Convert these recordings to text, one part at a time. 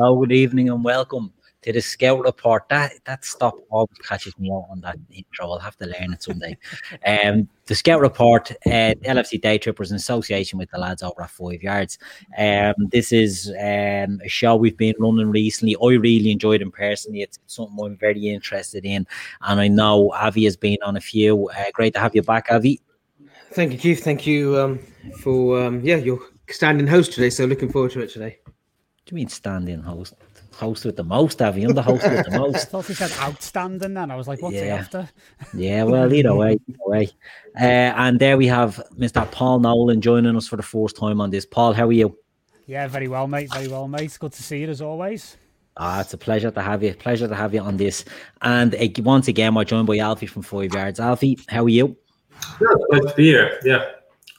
Hello, good evening, and welcome to the Scout Report. That that stop always catches me out on that intro. I'll have to learn it someday. um, the Scout Report, uh, LFC Day Trippers in association with the lads over at Five Yards. Um, this is um, a show we've been running recently. I really enjoyed it personally. It's something I'm very interested in, and I know Avi has been on a few. Uh, great to have you back, Avi. Thank you, Keith. Thank you um, for um, yeah your standing host today. So looking forward to it today. Do you mean standing host? Host with the most, Avi. I'm the host with the most. I thought he said outstanding then. I was like, what's he after? Yeah, well, either way, either way. Uh, and there we have Mr. Paul Nolan joining us for the first time on this. Paul, how are you? Yeah, very well, mate. Very well, mate. Good to see you as always. Ah, it's a pleasure to have you. Pleasure to have you on this. And uh, once again, we're joined by Alfie from Five Yards. Alfie, how are you? Yeah, glad to be here. Yeah,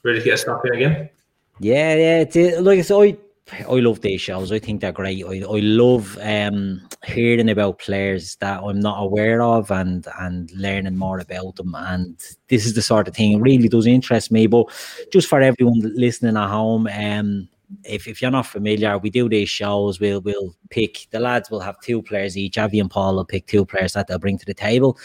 ready to get stuck in again. Yeah, yeah. It's, uh, like I said, I, love these shows. I think they're great. I, I love um, hearing about players that I'm not aware of and and learning more about them. And this is the sort of thing really does interest me. But just for everyone listening at home, um, if, if you're not familiar, we do these shows. We'll we'll pick the lads will have two players each. Avi and Paul will pick two players that they'll bring to the table.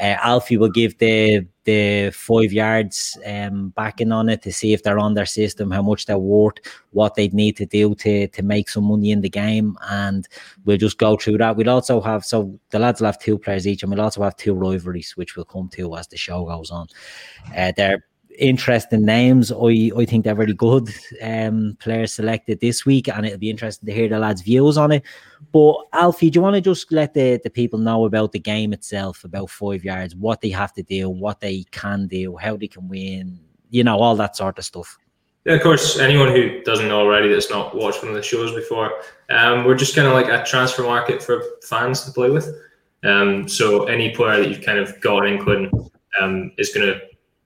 Uh, Alfie will give the the five yards um, backing on it to see if they're on their system, how much they're worth, what they'd need to do to to make some money in the game, and we'll just go through that. We'll also have so the lads will have two players each, and we'll also have two rivalries, which we'll come to as the show goes on. Uh, they're interesting names. I I think they're very good um, players selected this week, and it'll be interesting to hear the lads' views on it. But Alfie, do you want to just let the, the people know about the game itself, about five yards, what they have to do, what they can do, how they can win, you know, all that sort of stuff. Yeah, of course, anyone who doesn't know already that's not watched one of the shows before, um, we're just kind of like a transfer market for fans to play with. Um, so any player that you've kind of got an inkling um, is going to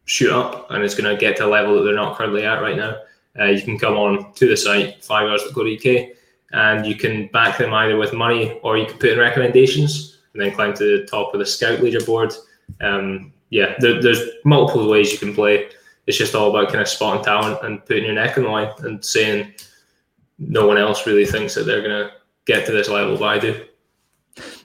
shoot up and it's going to get to a level that they're not currently at right now. Uh, you can come on to the site, five yards UK, and you can back them either with money or you can put in recommendations and then climb to the top of the scout leaderboard. Um, yeah, there, there's multiple ways you can play. It's just all about kind of spotting talent and putting your neck on the line and saying no one else really thinks that they're going to get to this level, but I do.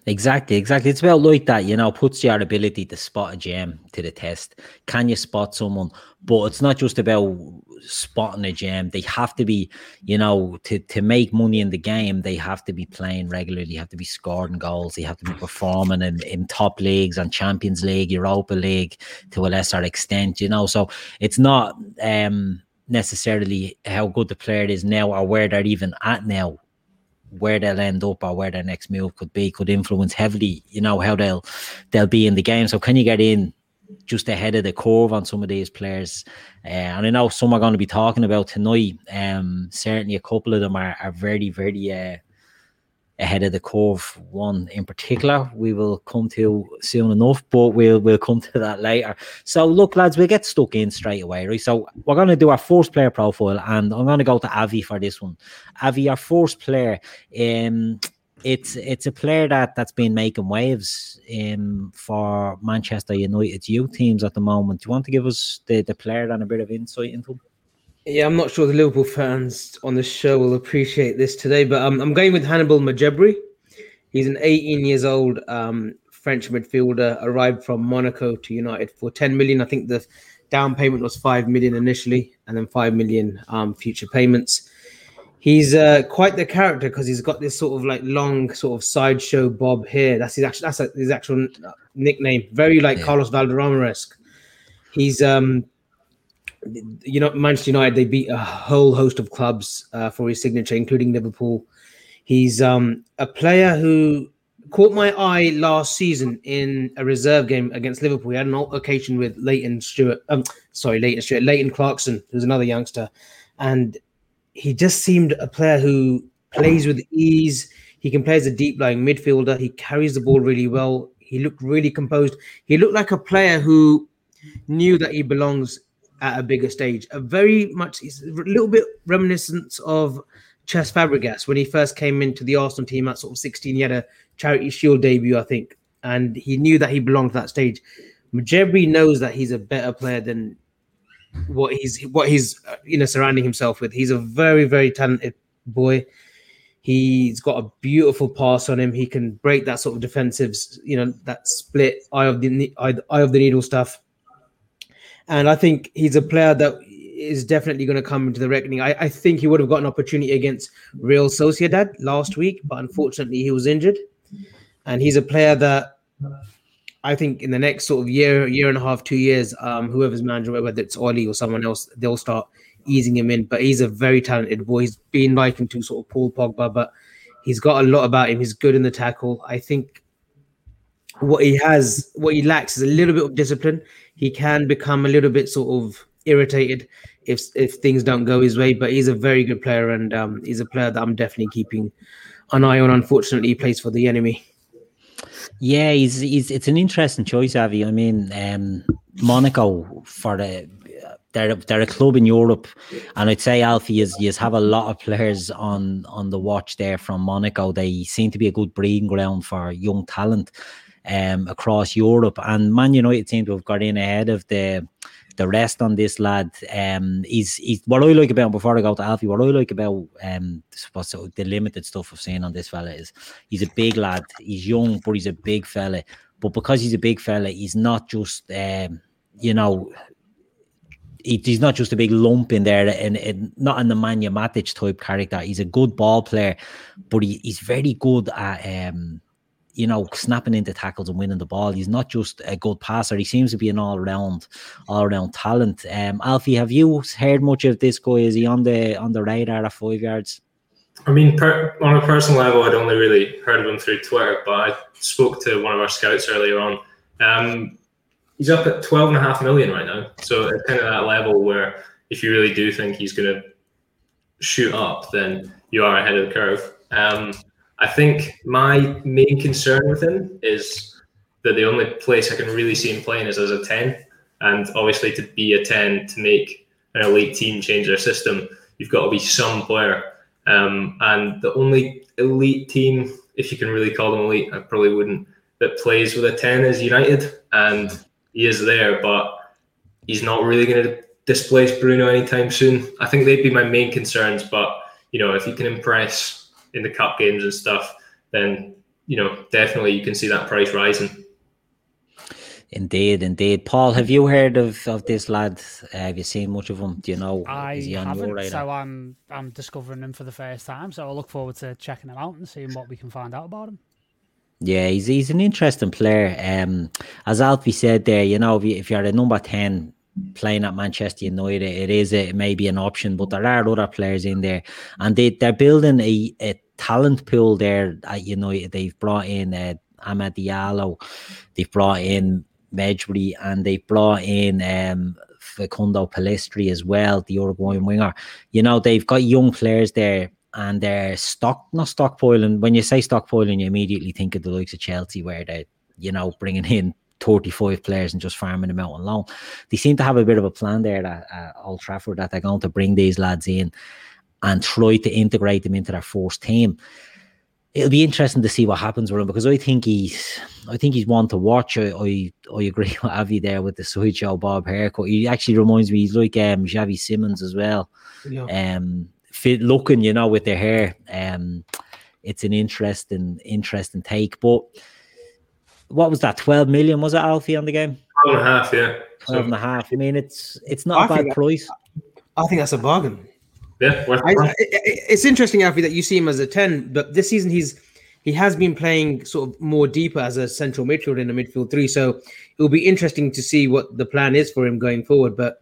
Exactly, exactly. It's about like that, you know, puts your ability to spot a gem to the test. Can you spot someone? But it's not just about spotting a gem. They have to be, you know, to, to make money in the game, they have to be playing regularly, have to be scoring goals, they have to be performing in, in top leagues and Champions League, Europa League to a lesser extent, you know. So it's not um necessarily how good the player is now or where they're even at now where they'll end up or where their next move could be could influence heavily, you know, how they'll they'll be in the game. So can you get in just ahead of the curve on some of these players? Uh, and I know some are going to be talking about tonight. Um, certainly a couple of them are, are very, very uh, ahead of the curve. One in particular, we will come to soon enough, but we'll we'll come to that later. So look, lads, we'll get stuck in straight away, right? So we're going to do our first player profile, and I'm going to go to Avi for this one. Avi, our first player, um, it's it's a player that that's been making waves um for Manchester United's youth teams at the moment. Do you want to give us the the player and a bit of insight into him? Yeah, I'm not sure the Liverpool fans on the show will appreciate this today, but um, I'm going with Hannibal Mejbri. He's an 18 years old um, French midfielder, arrived from Monaco to United for 10 million. I think the down payment was 5 million initially, and then 5 million um, future payments. He's uh, quite the character because he's got this sort of like long sort of sideshow bob hair. That's his actual that's his actual nickname. Very like Yeah. Carlos Valderrama esque. He's um you know, Manchester United, they beat a whole host of clubs uh, for his signature, including Liverpool. He's um, a player who caught my eye last season in a reserve game against Liverpool. He had an altercation with Leighton Stewart. Um, sorry, Leighton Stewart, Leighton Clarkson, who's another youngster, and he just seemed a player who plays with ease. He can play as a deep lying midfielder. He carries the ball really well. He looked really composed. He looked like a player who knew that he belongs at a bigger stage. A very much, a little bit reminiscent of Cesc Fabregas when he first came into the Arsenal team at sort of 16. He had a Charity Shield debut, I think, and he knew that he belonged to that stage. Mejbri knows that he's a better player than what he's what he's uh, you know surrounding himself with. He's a very very talented boy. He's got a beautiful pass on him. He can break that sort of defensive, you know, that split eye of the eye, eye of the needle stuff. And I think he's a player that is definitely going to come into the reckoning. I, I think he would have got an opportunity against Real Sociedad last week, but unfortunately he was injured. And he's a player that I think in the next sort of year, year and a half, two years, um, whoever's manager, whether it's Oli or someone else, they'll start easing him in. But he's a very talented boy. He's been likened to sort of Paul Pogba, but he's got a lot about him. He's good in the tackle. I think what he has, what he lacks, is a little bit of discipline. He can become a little bit sort of irritated if if things don't go his way. But he's a very good player, and um, he's a player that I'm definitely keeping an eye on. Unfortunately, he plays for the enemy. Yeah, he's, he's it's an interesting choice, Avi. I mean, um, Monaco for the they're they're a club in Europe, and I'd say Alfie is you have a lot of players on on the watch there from Monaco. They seem to be a good breeding ground for young talent um, across Europe, and Man United seem to have got in ahead of the the rest on this lad. Um, he's, he's what I like about before I go to Alfie. What I like about um, what's the limited stuff I've seen on this fella is he's a big lad. He's young, but he's a big fella. But because he's a big fella, he's not just um, you know. he's not just a big lump in there, and, and not the Manja Matic type character. He's a good ball player, but he, he's very good at um, you know, snapping into tackles and winning the ball. He's not just a good passer. He seems to be an all round, all round talent. Um, Alfie, have you heard much of this guy? Is he on the on the radar at five yards? I mean, per, on a personal level, I'd only really heard of him through Twitter, but I spoke to one of our scouts earlier on. Um, he's up at 12 and a half million right now. So it's kind of that level where if you really do think he's going to shoot up, then you are ahead of the curve. Um, I think my main concern with him is that the only place I can really see him playing is as a 10. And obviously, to be a 10, to make an elite team change their system, you've got to be some player. Um, and the only elite team, if you can really call them elite, I probably wouldn't, that plays with a 10 is United. And he is there, but he's not really going to displace Bruno anytime soon. I think they'd be my main concerns. But, you know, if he can impress in the cup games and stuff, then you know definitely you can see that price rising. Indeed, indeed. Paul, have you heard of, of this lad? Uh, have you seen much of him? Do you know? I haven't, so I'm I'm discovering him for the first time. So I look forward to checking him out and seeing what we can find out about him. Yeah, he's he's an interesting player. Um, as Alfie said there, you know, if, you, if you're a number ten playing at Manchester United, it is a, maybe an option, but there are other players in there, and they they're building a, a talent pool there at United. They've brought in uh, Amad Diallo, they've brought in Mejbri, and they've brought in um, Facundo Pellistri as well, the Uruguayan winger. You know, they've got young players there. And they're stock, not stockpiling. When you say stockpiling, you immediately think of the likes of Chelsea, where they're, you know, bringing in 35 players and just farming them out on loan. They seem to have a bit of a plan there at, at Old Trafford that they're going to bring these lads in and try to integrate them into their first team. It'll be interesting to see what happens with him because I think he's, I think he's one to watch. I, I, I agree with Avi there with the sideshow Bob haircut. He actually reminds me, he's like um, Xavi Simons as well. Yeah. Um, fit looking, you know, with their hair. Um, it's an interesting, interesting take, but what was that? 12 million was it Alfie on the game? 12 and a half, yeah. 12 and a half. I mean, it's it's not I a bad price. I think that's a bargain. Yeah, I, it's interesting, Alfie, that you see him as a 10, but this season he's he has been playing sort of more deeper as a central midfield in a midfield three. So it will be interesting to see what the plan is for him going forward. But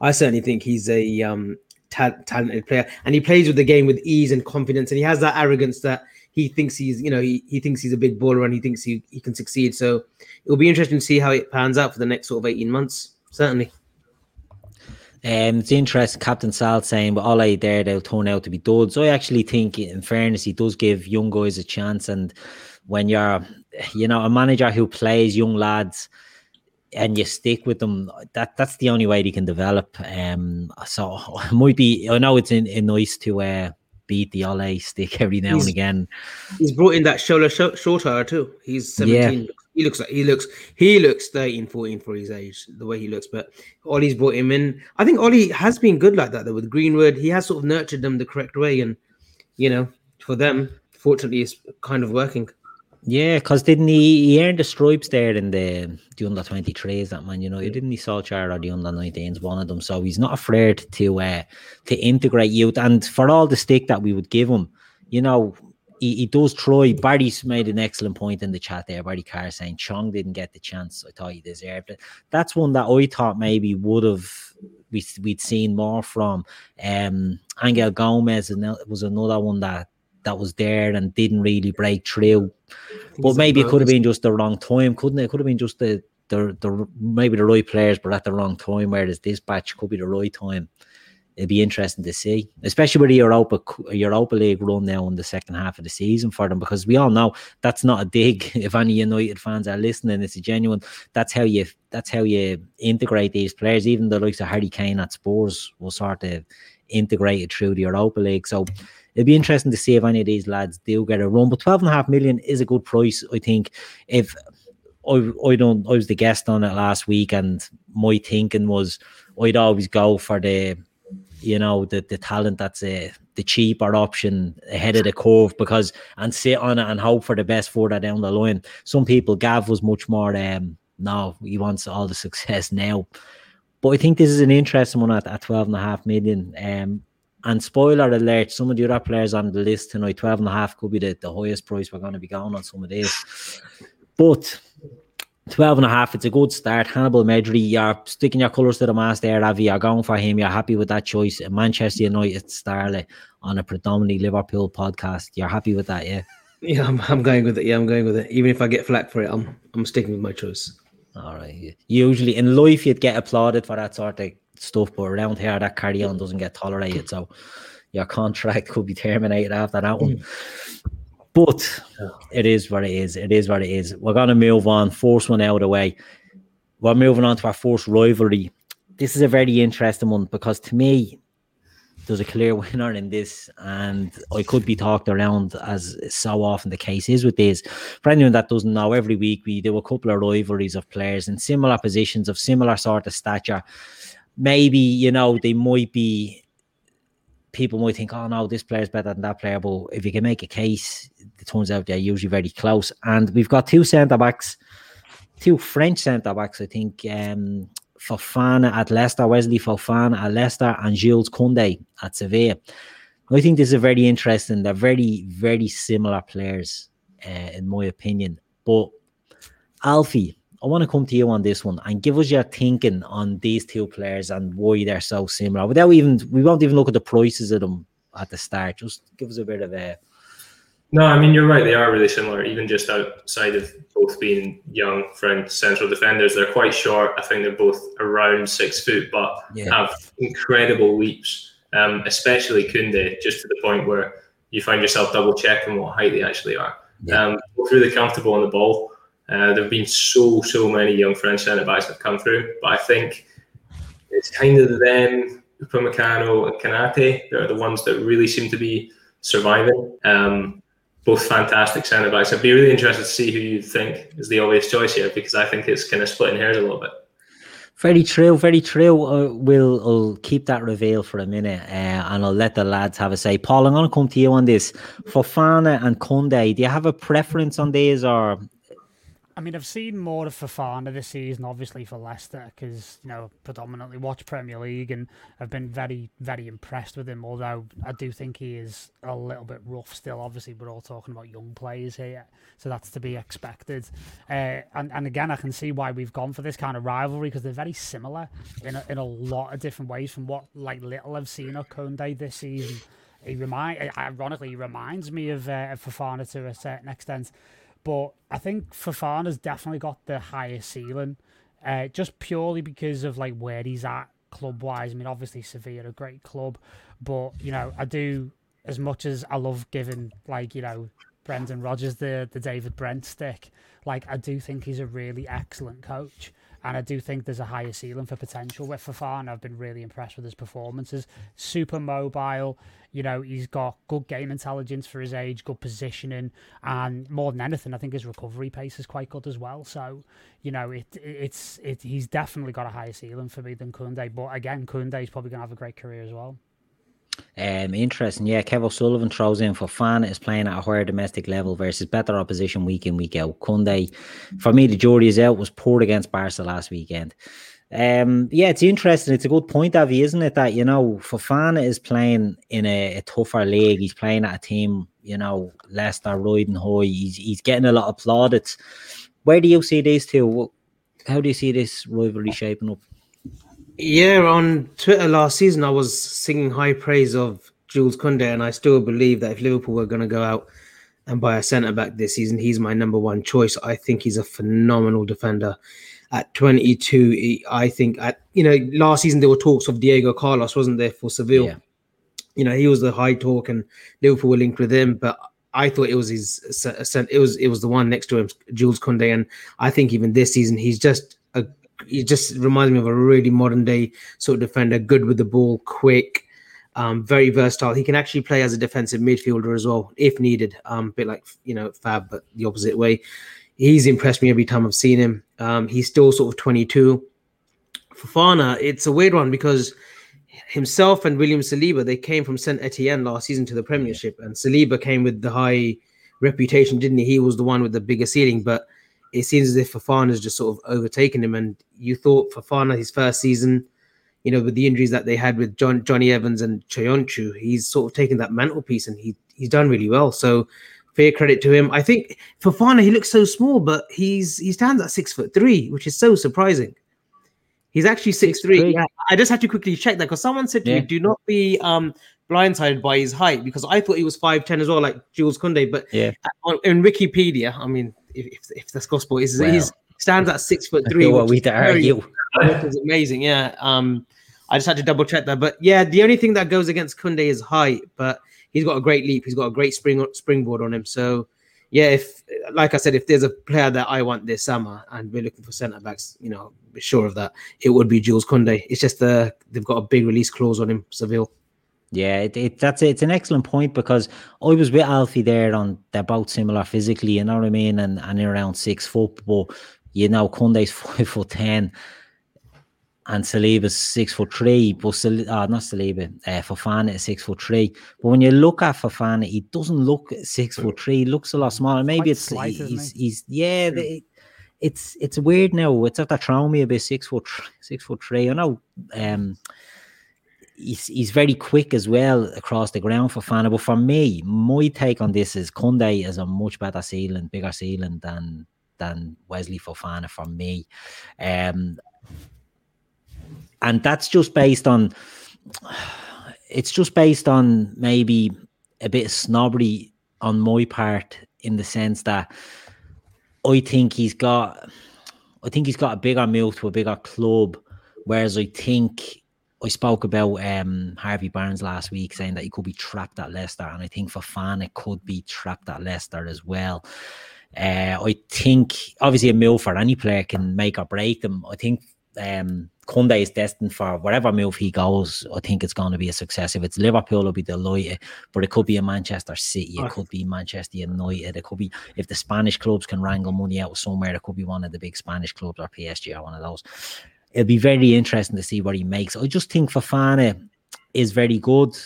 I certainly think he's a um, ta- talented player, and he plays with the game with ease and confidence, and he has that arrogance that he thinks he's you know he, he thinks he's a big baller and he thinks he, he can succeed so it'll be interesting to see how it pans out for the next sort of 18 months certainly Um, it's interesting. Captain Sal saying, "But all I there, they'll turn out to be duds." I actually think, in fairness, he does give young guys a chance. And when you're, you know, a manager who plays young lads, and you stick with them, that that's the only way they can develop. Um, so it might be. I know it's in, in nice to uh, beat the Ole stick every now He's- and again. He's brought in that Shola Sh- Shoretire too. He's 17. He looks like he looks he looks 13, 14 for his age, the way he looks. But Ollie's brought him in. I think Ollie has been good like that though with Greenwood. He has sort of nurtured them the correct way, and you know, for them, fortunately, it's kind of working. Yeah, because didn't he, he earned the stripes there in the the under twenty threes that man, you know, he didn't he Solskjaer or the under 19s, one of them. So he's not afraid to uh to integrate youth. And for all the stick that we would give him, you know, he, he does try. Barry's made an excellent point in the chat there. Barry Carr saying Chong didn't get the chance. I thought he deserved it. That's one that I thought maybe would have we we'd seen more from. Um Angel Gomes ano- was another one that that was there and didn't really break through. But maybe it could have been just the wrong time, couldn't it? It could have been just the the the maybe the right players, but at the wrong time. Whereas this batch could be the right time. It'd be interesting to see, especially with the Europa Europa League run now in the second half of the season for them, because we all know that's not a dig. If any United fans are listening, it's a genuine. That's how you that's how you integrate these players. Even the likes of Harry Kane at Spurs will sort of integrate it through the Europa League. So it'd be interesting to see if any of these lads do get a run. But twelve and a half million is a good price, I think. If I, I don't, I was the guest on it last week, and my thinking was I'd always go for the, you know, the the talent that's a the cheaper option ahead of the curve because and sit on it and hope for the best further down the line. Some people, Gav was much more. um No, he wants all the success now. But I think this is an interesting one at, at 12 and a half million. Um, and spoiler alert, some of the other players on the list tonight, 12 and a half could be the, the highest price we're going to be going on some of this. But 12 and a half, it's a good start. Hannibal Mejbri, you're sticking your colours to the mast there, Avi. You're going for him. You're happy with that choice. Manchester United starlet on a predominantly Liverpool podcast. You're happy with that, yeah? Yeah, I'm, I'm going with it. Yeah, I'm going with it. Even if I get flack for it, I'm I'm sticking with my choice. All right. Usually in life, you'd get applauded for that sort of stuff, but around here, that carry on doesn't get tolerated. So your contract could be terminated after that one. But it is what it is. It is what it is. We're going to move on. Force one out of the way. We're moving on to our first rivalry. This is a very interesting one because to me, there's a clear winner in this, and I could be talked around as so often the case is with this. For anyone that doesn't know, every week we do a couple of rivalries of players in similar positions of similar sort of stature. Maybe you know they might be. People might think, "Oh no, this player's better than that player," but if you can make a case, it turns out they're usually very close. And we've got two centre backs, two French centre backs, I think. Um, Fofana at Leicester, Wesley Fofana at Leicester, and Jules Koundé at Sevilla. I think this is very interesting. They're very, very similar players, uh, in my opinion. But Alfie, I want to come to you on this one and give us your thinking on these two players and why they're so similar. Without even, we won't even look at the prices of them at the start. Just give us a bit of a. No, I mean you're right. They are really similar, even just outside of both being young French central defenders. They're quite short. I think they're both around six foot, but Yeah. have incredible leaps. Um, especially Kunde, just to the point where you find yourself double checking what height they actually are. Yeah. Um, both really comfortable on the ball. Uh, there have been so so many young French centre backs that have come through, but I think it's kind of them, Upamecano and Konaté. They're the ones that really seem to be surviving. Um, both fantastic centre backs. I'd be really interested to see who you think is the obvious choice here because I think it's kind of splitting hairs a little bit. Very true, very true. Uh, we'll I'll keep that reveal for a minute uh, and I'll let the lads have a say. Paul, I'm going to come to you on this. Fofana and Kunde, do you have a preference on these or I mean, I've seen more of Fofana this season, obviously for Leicester, because you know predominantly watch Premier League, and I've been very, very impressed with him. Although I do think he is a little bit rough still. Obviously, we're all talking about young players here, so that's to be expected. Uh, and and again, I can see why we've gone for this kind of rivalry because they're very similar in a, in a lot of different ways. From what like little I've seen of Kunde this season, he remind ironically he reminds me of, uh, Fofana to a certain extent. But I think Fofana's definitely got the higher ceiling, uh, just purely because of like where he's at club wise. I mean, obviously Sevilla a great club, but you know, I do as much as I love giving like you know Brendan Rodgers the the David Brent stick. Like I do think he's a really excellent coach. And I do think there's a higher ceiling for potential with Fofana. I've been really impressed with his performances. Super mobile. You know, he's got good game intelligence for his age, good positioning, and more than anything, I think his recovery pace is quite good as well. So, you know, it it's it he's definitely got a higher ceiling for me than Koundé. But again, Koundé is probably going to have a great career as well. Um, interesting. Yeah, Kev O'Sullivan throws in Fofana is playing at a higher domestic level versus better opposition week in, week out. Koundé, for me, the jury is out, was poor against Barca last weekend. Um, yeah, it's interesting. It's a good point, Avi, isn't it? That, you know, Fofana is playing in a, a tougher league. He's playing at a team, you know, Leicester riding high. He's, he's getting a lot of plaudits. Where do you see these two? How do you see this rivalry shaping up? Yeah, on Twitter last season, I was singing high praise of Jules Koundé, and I still believe that if Liverpool were going to go out and buy a centre back this season, he's my number one choice. I think he's a phenomenal defender. At 22, I think at you know last season there were talks of Diego Carlos, wasn't there for Seville? Yeah. You know he was the high talk, and Liverpool were linked with him, but I thought it was his it was it was the one next to him, Jules Koundé, and I think even this season he's just a he just reminds me of a really modern day sort of defender, good with the ball, quick, um, very versatile. He can actually play as a defensive midfielder as well, if needed. Um, a bit like you know Fab, but the opposite way. He's impressed me every time I've seen him. Um, he's still sort of 22. Fofana, it's a weird one because himself and William Saliba they came from Saint Etienne last season to the Premiership, and Saliba came with the high reputation, didn't he? He was the one with the bigger ceiling, but it seems as if Fofana's just sort of overtaken him. And you thought Fofana, his first season, you know, with the injuries that they had with John, Jonny Evans and Söyüncü, he's sort of taken that mantelpiece and he he's done really well. So fair credit to him. I think Fofana, he looks so small, but he's he stands at six foot three, which is so surprising. He's actually six, six three. three. Yeah, I just had to quickly check that because someone said to yeah. me, "Do not be um blindsided by his height," because I thought he was five ten as well, like Jules Kunde. But yeah, on, in Wikipedia, I mean, if, if, if that's gospel is he's stands at six foot three. What we argue? Is amazing. Yeah. Um, I just had to double check that. But yeah, the only thing that goes against Kunde is height, but he's got a great leap. He's got a great spring springboard on him. So yeah, if like I said, if there's a player that I want this summer and we're looking for centre backs, you know, be sure of that, it would be Jules Koundé. It's just the uh, they've got a big release clause on him, Seville. Yeah, it, it, that's it's an excellent point because I was with Alfie there on they're both similar physically, you know what I mean, and and around six foot, but you know Koundé's five foot ten, and Saliba's six foot three, but Sal- uh, not Saliba, uh, Fofana is six foot three. But when you look at Fofana, he doesn't look six foot three. He looks a lot smaller. Maybe it's slight, he's, he's yeah. The, it's it's weird now. It's after throwing me a bit six foot six foot three. I know. Um, he's he's very quick as well across the ground Fofana. But for me, my take on this is Koundé is a much better ceiling, bigger ceiling than than Wesley Fofana for me. Um, and that's just based on it's just based on maybe a bit of snobbery on my part in the sense that I think he's got I think he's got a bigger move to a bigger club, whereas I think I spoke about um, Harvey Barnes last week saying that he could be trapped at Leicester, and I think Fofana could be trapped at Leicester as well. Uh, I think obviously a for any player can make or break them. I think um, Koundé is destined for whatever move he goes. I think it's going to be a success. If it's Liverpool, it'll be delighted, but it could be a Manchester City, it could be Manchester United, it could be if the Spanish clubs can wrangle money out somewhere, it could be one of the big Spanish clubs or PSG or one of those it'll be very interesting to see what he makes. I just think Fofana is very good,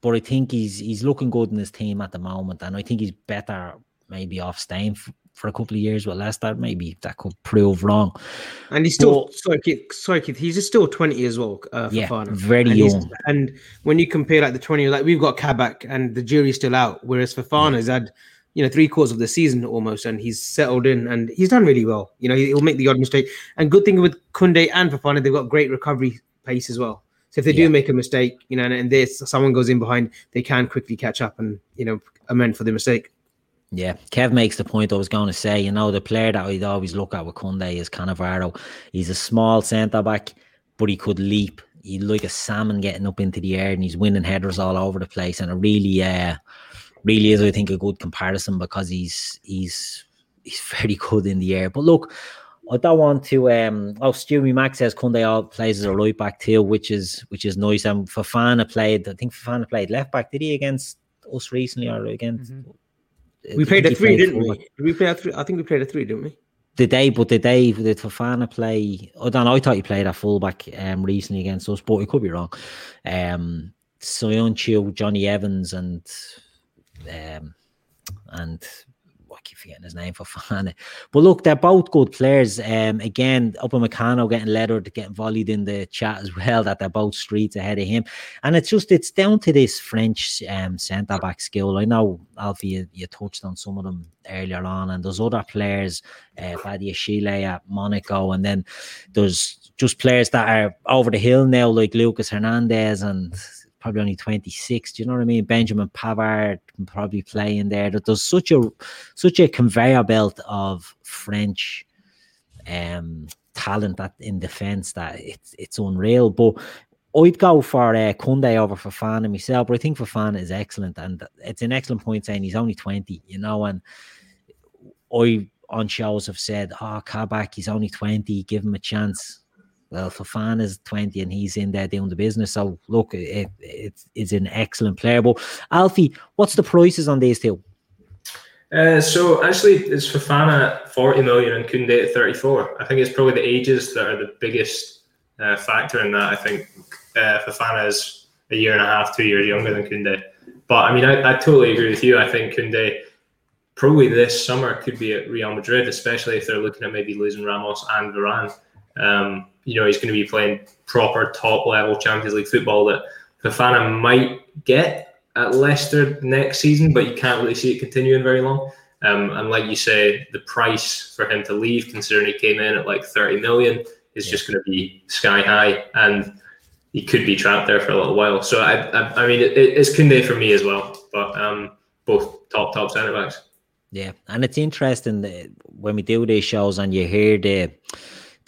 but I think he's he's looking good in his team at the moment, and I think he's better maybe off staying for a couple of years with Leicester. Maybe that could prove wrong. And he's still but, sorry, sorry, he's still twenty as well. Uh, yeah, very and young. And when you compare like the twenty, like we've got Kabak and the jury's still out, whereas Fofana's yeah. had you know three quarters of the season almost, and he's settled in and he's done really well. You know, he'll make the odd mistake. And good thing with Kunde and Fofana, they've got great recovery pace as well. So if they yeah. do make a mistake, you know, and, and this someone goes in behind, they can quickly catch up and you know amend for the mistake. Yeah, Kev makes the point I was going to say. You know, the player that I'd always look at with Koundé is Cannavaro. He's a small centre back, but he could leap. He like a salmon getting up into the air, and he's winning headers all over the place. And it really, uh, really is, I think, a good comparison because he's he's he's very good in the air. But look, I don't want to. Um, oh, Stewie Max says Kunde all plays as a right back too, which is which is nice. And Fofana played. I think Fofana played left back. Did he against us recently or against? Mm-hmm. We played a three, didn't we? Did we play a three? I think we played a three, didn't we? Did they? But did they? Did Fofana play? Oh, don't. I thought he played a fullback um, recently against us, but it could be wrong. Um, Soyuncu, Jonny Evans, and um, and keep forgetting his name for Fofana. But look, they're both good players. Um, again, Upamecano getting lettered, getting volleyed in the chat as well, that they're both streets ahead of him. And it's just, it's down to this French um, centre back skill. I know, Alfie, you, you, touched on some of them earlier on, and there's other players, uh, Badiashile at Monaco, and then there's just players that are over the hill now, like Lucas Hernandez and probably only 26. Do you know what I mean? Benjamin Pavard can probably play in there. That There's such a such a conveyor belt of French um talent that in defence that it's it's unreal. But I'd go for uh, Kunde over Fofana myself, but I think Fofana is excellent, and it's an excellent point saying he's only 20, you know, and I on shows have said, oh, Kabak, he's only 20, give him a chance well, Fofana is 20 and he's in there doing the business. So look, it, it, it's an excellent player. But Alfie, what's the prices on these two? Uh, so actually, it's Fofana 40 million and Kunde at 34. I think it's probably the ages that are the biggest uh, factor in that. I think uh, Fofana is a year and a half, two years younger than Kunde. But I mean, I, I totally agree with you. I think Kunde probably this summer could be at Real Madrid, especially if they're looking at maybe losing Ramos and Varane. Um, you know, he's going to be playing proper top level Champions League football that Fofana might get at Leicester next season, but you can't really see it continuing very long. Um, and like you say, the price for him to leave, considering he came in at like 30 million, is yeah. just going to be sky high. And he could be trapped there for a little while. So, I, I, I mean, it, it's Kunde for me as well, but um, both top, top centre backs. Yeah. And it's interesting that when we do these shows and you hear the,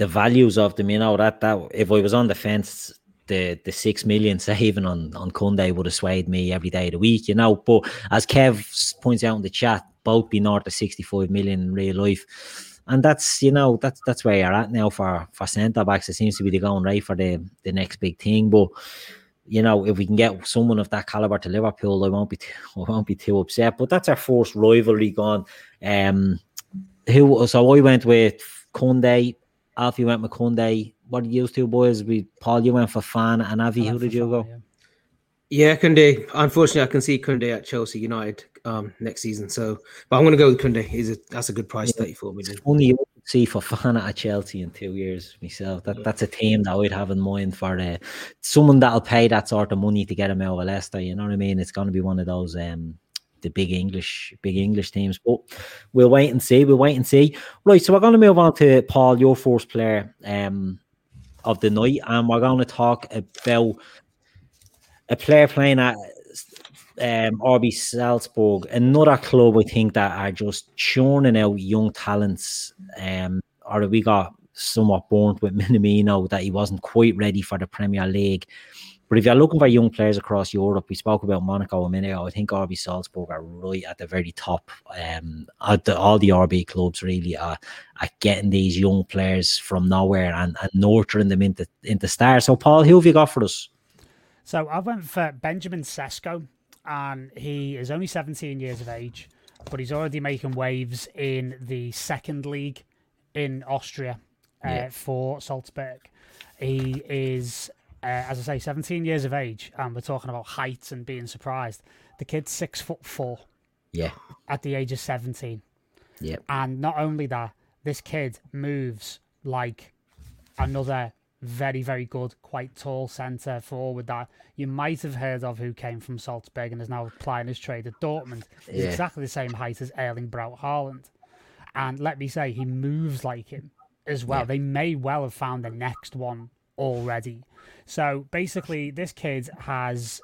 the values of them, you know, that that if I was on the fence, the the six million saving on on Kunde would have swayed me every day of the week, you know. But as Kev points out in the chat, both be north of 65 million in real life. And that's you know that's that's where you're at now for for centre backs. It seems to be the going right for the the next big thing. But you know, if we can get someone of that caliber to Liverpool, I won't be too, I won't be too upset. But that's our first rivalry gone. Um, who so I went with Kunde, Alfie went Kunde. What did you two boys? We Paul, you went for Fan and Avi. Who did you go? Yeah. Yeah, Kunde. Unfortunately, I can see Kunde at Chelsea United um, next season. So, but I'm going to go with Kunde. He's a that's a good price, yeah. 34 million. Only you see Fofana at Chelsea in two years myself. That that's a team that I'd have in mind for uh, someone that'll pay that sort of money to get him out of Leicester. You know what I mean? It's going to be one of those um, the big English big English teams. But we'll wait and see. We'll wait and see. Right, so we're going to move on to Paul, your first player um, of the night, and we're going to talk about a player playing at um, RB Salzburg, another club I think that are just churning out young talents. Um, or we got somewhat burnt with Minamino that he wasn't quite ready for the Premier League. But if you're looking for young players across Europe, we spoke about Monaco a minute ago. I think RB Salzburg are right at the very top. Um, the, all the RB clubs really are, are getting these young players from nowhere and, and nurturing them into into stars. So, Paul, who have you got for us? So I went for Benjamin Sesko, and he is only 17 years of age, but he's already making waves in the second league in Austria uh, yeah. for Salzburg. He is uh, as I say, 17 years of age, and we're talking about height and being surprised. The kid's six foot four. Yeah. At the age of 17. Yeah. And not only that, this kid moves like another very, very good, quite tall centre forward that you might have heard of who came from Salzburg and is now applying his trade at Dortmund. He's yeah. exactly the same height as Erling Braut Haaland. And let me say, he moves like him as well. Yeah. They may well have found the next one already. So basically, this kid has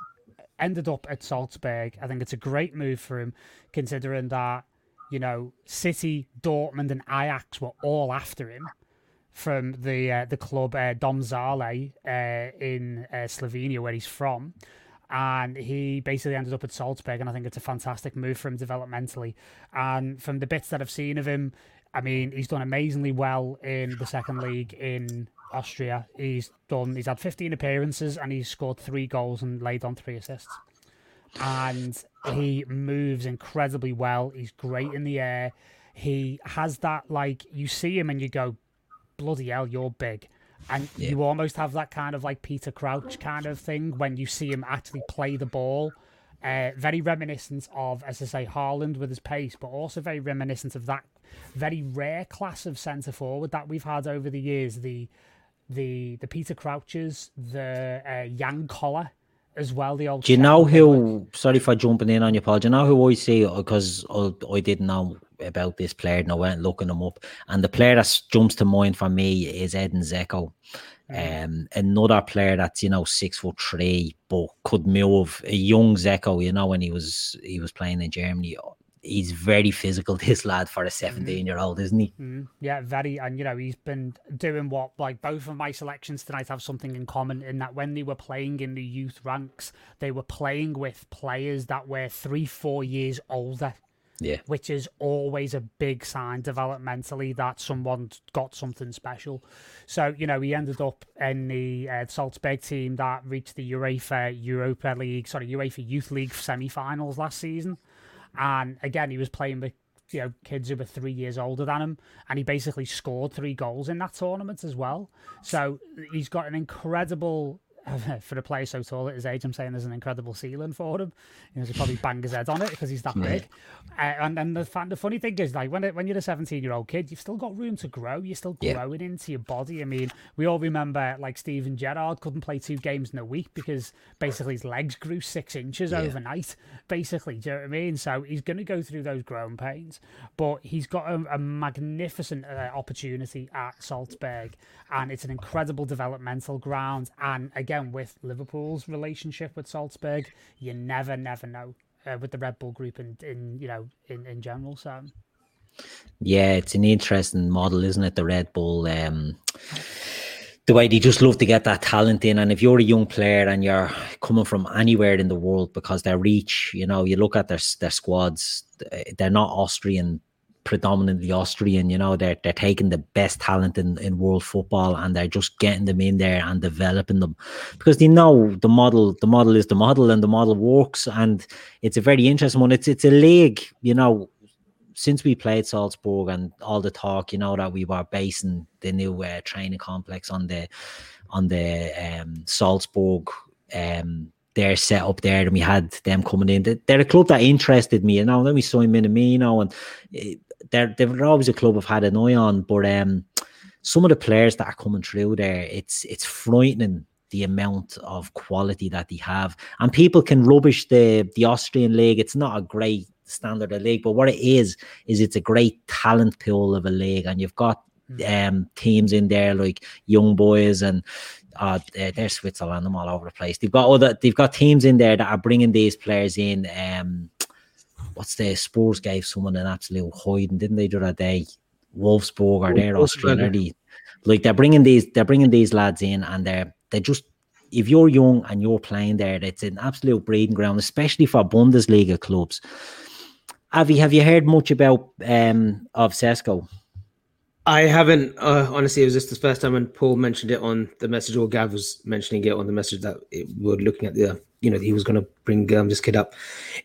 ended up at Salzburg. I think it's a great move for him, considering that you know City, Dortmund, and Ajax were all after him from the uh, the club uh, uh, in uh, Slovenia, where he's from. And he basically ended up at Salzburg, and I think it's a fantastic move for him developmentally. And from the bits that I've seen of him, I mean, he's done amazingly well in the second league in Austria. He's done. He's had 15 appearances and he's scored three goals and laid on three assists. And he moves incredibly well. He's great in the air. He has that like you see him and you go, bloody hell, you're big. And yeah. you almost have that kind of like Peter Crouch kind of thing when you see him actually play the ball. Uh, very reminiscent of, as I say, Haaland with his pace, but also very reminiscent of that very rare class of centre forward that we've had over the years. The the the Peter Crouches, the uh, Jan Koller as well. The old. Do you know who? Sorry for jumping in on your pod. Do you know who I see? Because I, I didn't know about this player and I went looking him up. And the player that jumps to mind for me is Edin Dzeko. Mm. Um, another player that's you know six foot three but could move. A young Dzeko, you know, when he was he was playing in Germany he's very physical, this lad, for a mm-hmm. 17 year old, isn't he? Mm, yeah, very. And, you know, he's been doing what, like, both of my selections tonight have something in common in that when they were playing in the youth ranks, they were playing with players that were three, four years older. Yeah. Which is always a big sign developmentally that someone's got something special. So, you know, he ended up in the uh, Salzburg team that reached the UEFA Europa League, sorry, UEFA Youth League semi finals last season. And again, he was playing with you know kids who were three years older than him, and he basically scored three goals in that tournament as well. So he's got an incredible for a player so tall at his age, I'm saying there's an incredible ceiling for him. You know, he probably bang his head on it because he's that big. Uh, and then the, the funny thing is, like when it, when you're a 17 year old kid, you've still got room to grow. You're still growing yeah. into your body. I mean, we all remember like Steven Gerrard couldn't play two games in a week because basically his legs grew six inches yeah. overnight. Basically, do you know what I mean? So he's going to go through those growing pains, but he's got a, a magnificent uh, opportunity at Salzburg, and it's an incredible developmental ground. And again again with Liverpool's relationship with Salzburg, you never, never know uh, with the Red Bull Group and in, in you know in in general. So yeah, it's an interesting model, isn't it? The Red Bull. Um, the way they just love to get that talent in. And if you're a young player and you're coming from anywhere in the world, because their reach, you know, you look at their their squads, they're not Austrian predominantly Austrian. You know, they're they're taking the best talent in, in world football and they're just getting them in there and developing them because they know the model. The model is the model, and the model works. And it's a very interesting one. It's it's a league. You know, since we played Salzburg and all the talk, you know, that we were basing the new uh, training complex on the on the um, Salzburg. Um, their set up there, and we had them coming in. They're a club that interested me, you know. Then we saw him in Minamino, and eh, they're they're always a club I've had an eye on, but um, some of the players that are coming through there, it's it's frightening the amount of quality that they have. And people can rubbish the the Austrian league. It's not a great standard of league, but what it is is it's a great talent pool of a league, and you've got hmm. um teams in there like young boys and uh, they're Switzerland. I'm all over the place. They've got other. They've got teams in there that are bringing these players in. Um, what's the Spurs gave someone an absolute hiding, didn't they, the other day? Wolfsburg or they're Austrian, are they? Like they're bringing these, they're bringing these lads in, and they're they just. If you're young and you're playing there, it's an absolute breeding ground, especially for Bundesliga clubs. Avi, have you heard much about um of Sesko? I haven't uh, honestly. It was just the first time when Paul mentioned it on the message, or Gav was mentioning it on the message that it, we were looking at the, you know, he was going to bring um, this kid up.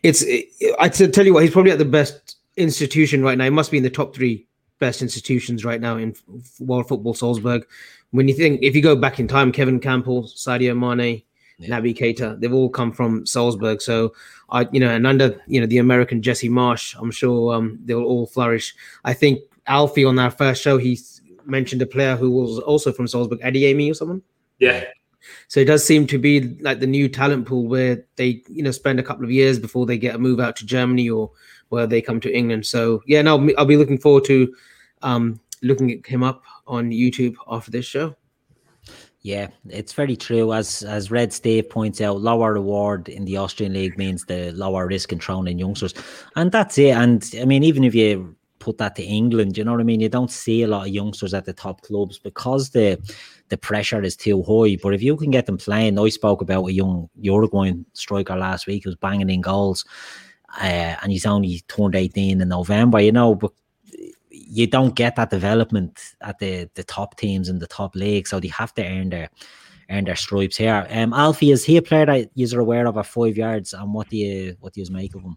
It's, it, I tell you what, he's probably at the best institution right now. He must be in the top three best institutions right now in world football. Salzburg. When you think, if you go back in time, Kevin Kampl, Sadio Mane, yeah. Naby Keita, they've all come from Salzburg. So I, you know, and under you know the American Jesse Marsch, I'm sure um, they'll all flourish. I think Alfie on our first show, he mentioned a player who was also from Salzburg, Adeyemi or someone. Yeah. So it does seem to be like the new talent pool where they, you know, spend a couple of years before they get a move out to Germany or where they come to England. So yeah, no, I'll be looking forward to um, looking at him up on YouTube after this show. Yeah, it's very true. As as Red Steve points out, lower reward in the Austrian league means the lower risk in throwing in youngsters, and that's it. And I mean, even if you put that to England. You know what I mean? You don't see a lot of youngsters at the top clubs because the the pressure is too high. But if you can get them playing, I spoke about a young Uruguayan striker last week who's banging in goals, uh, and he's only turned 18 in November, you know, but you don't get that development at the, the top teams in the top league, so they have to earn their earn their stripes here. Um, Alfie, is he a player that you're aware of at five yards, and what do you what do you make of him?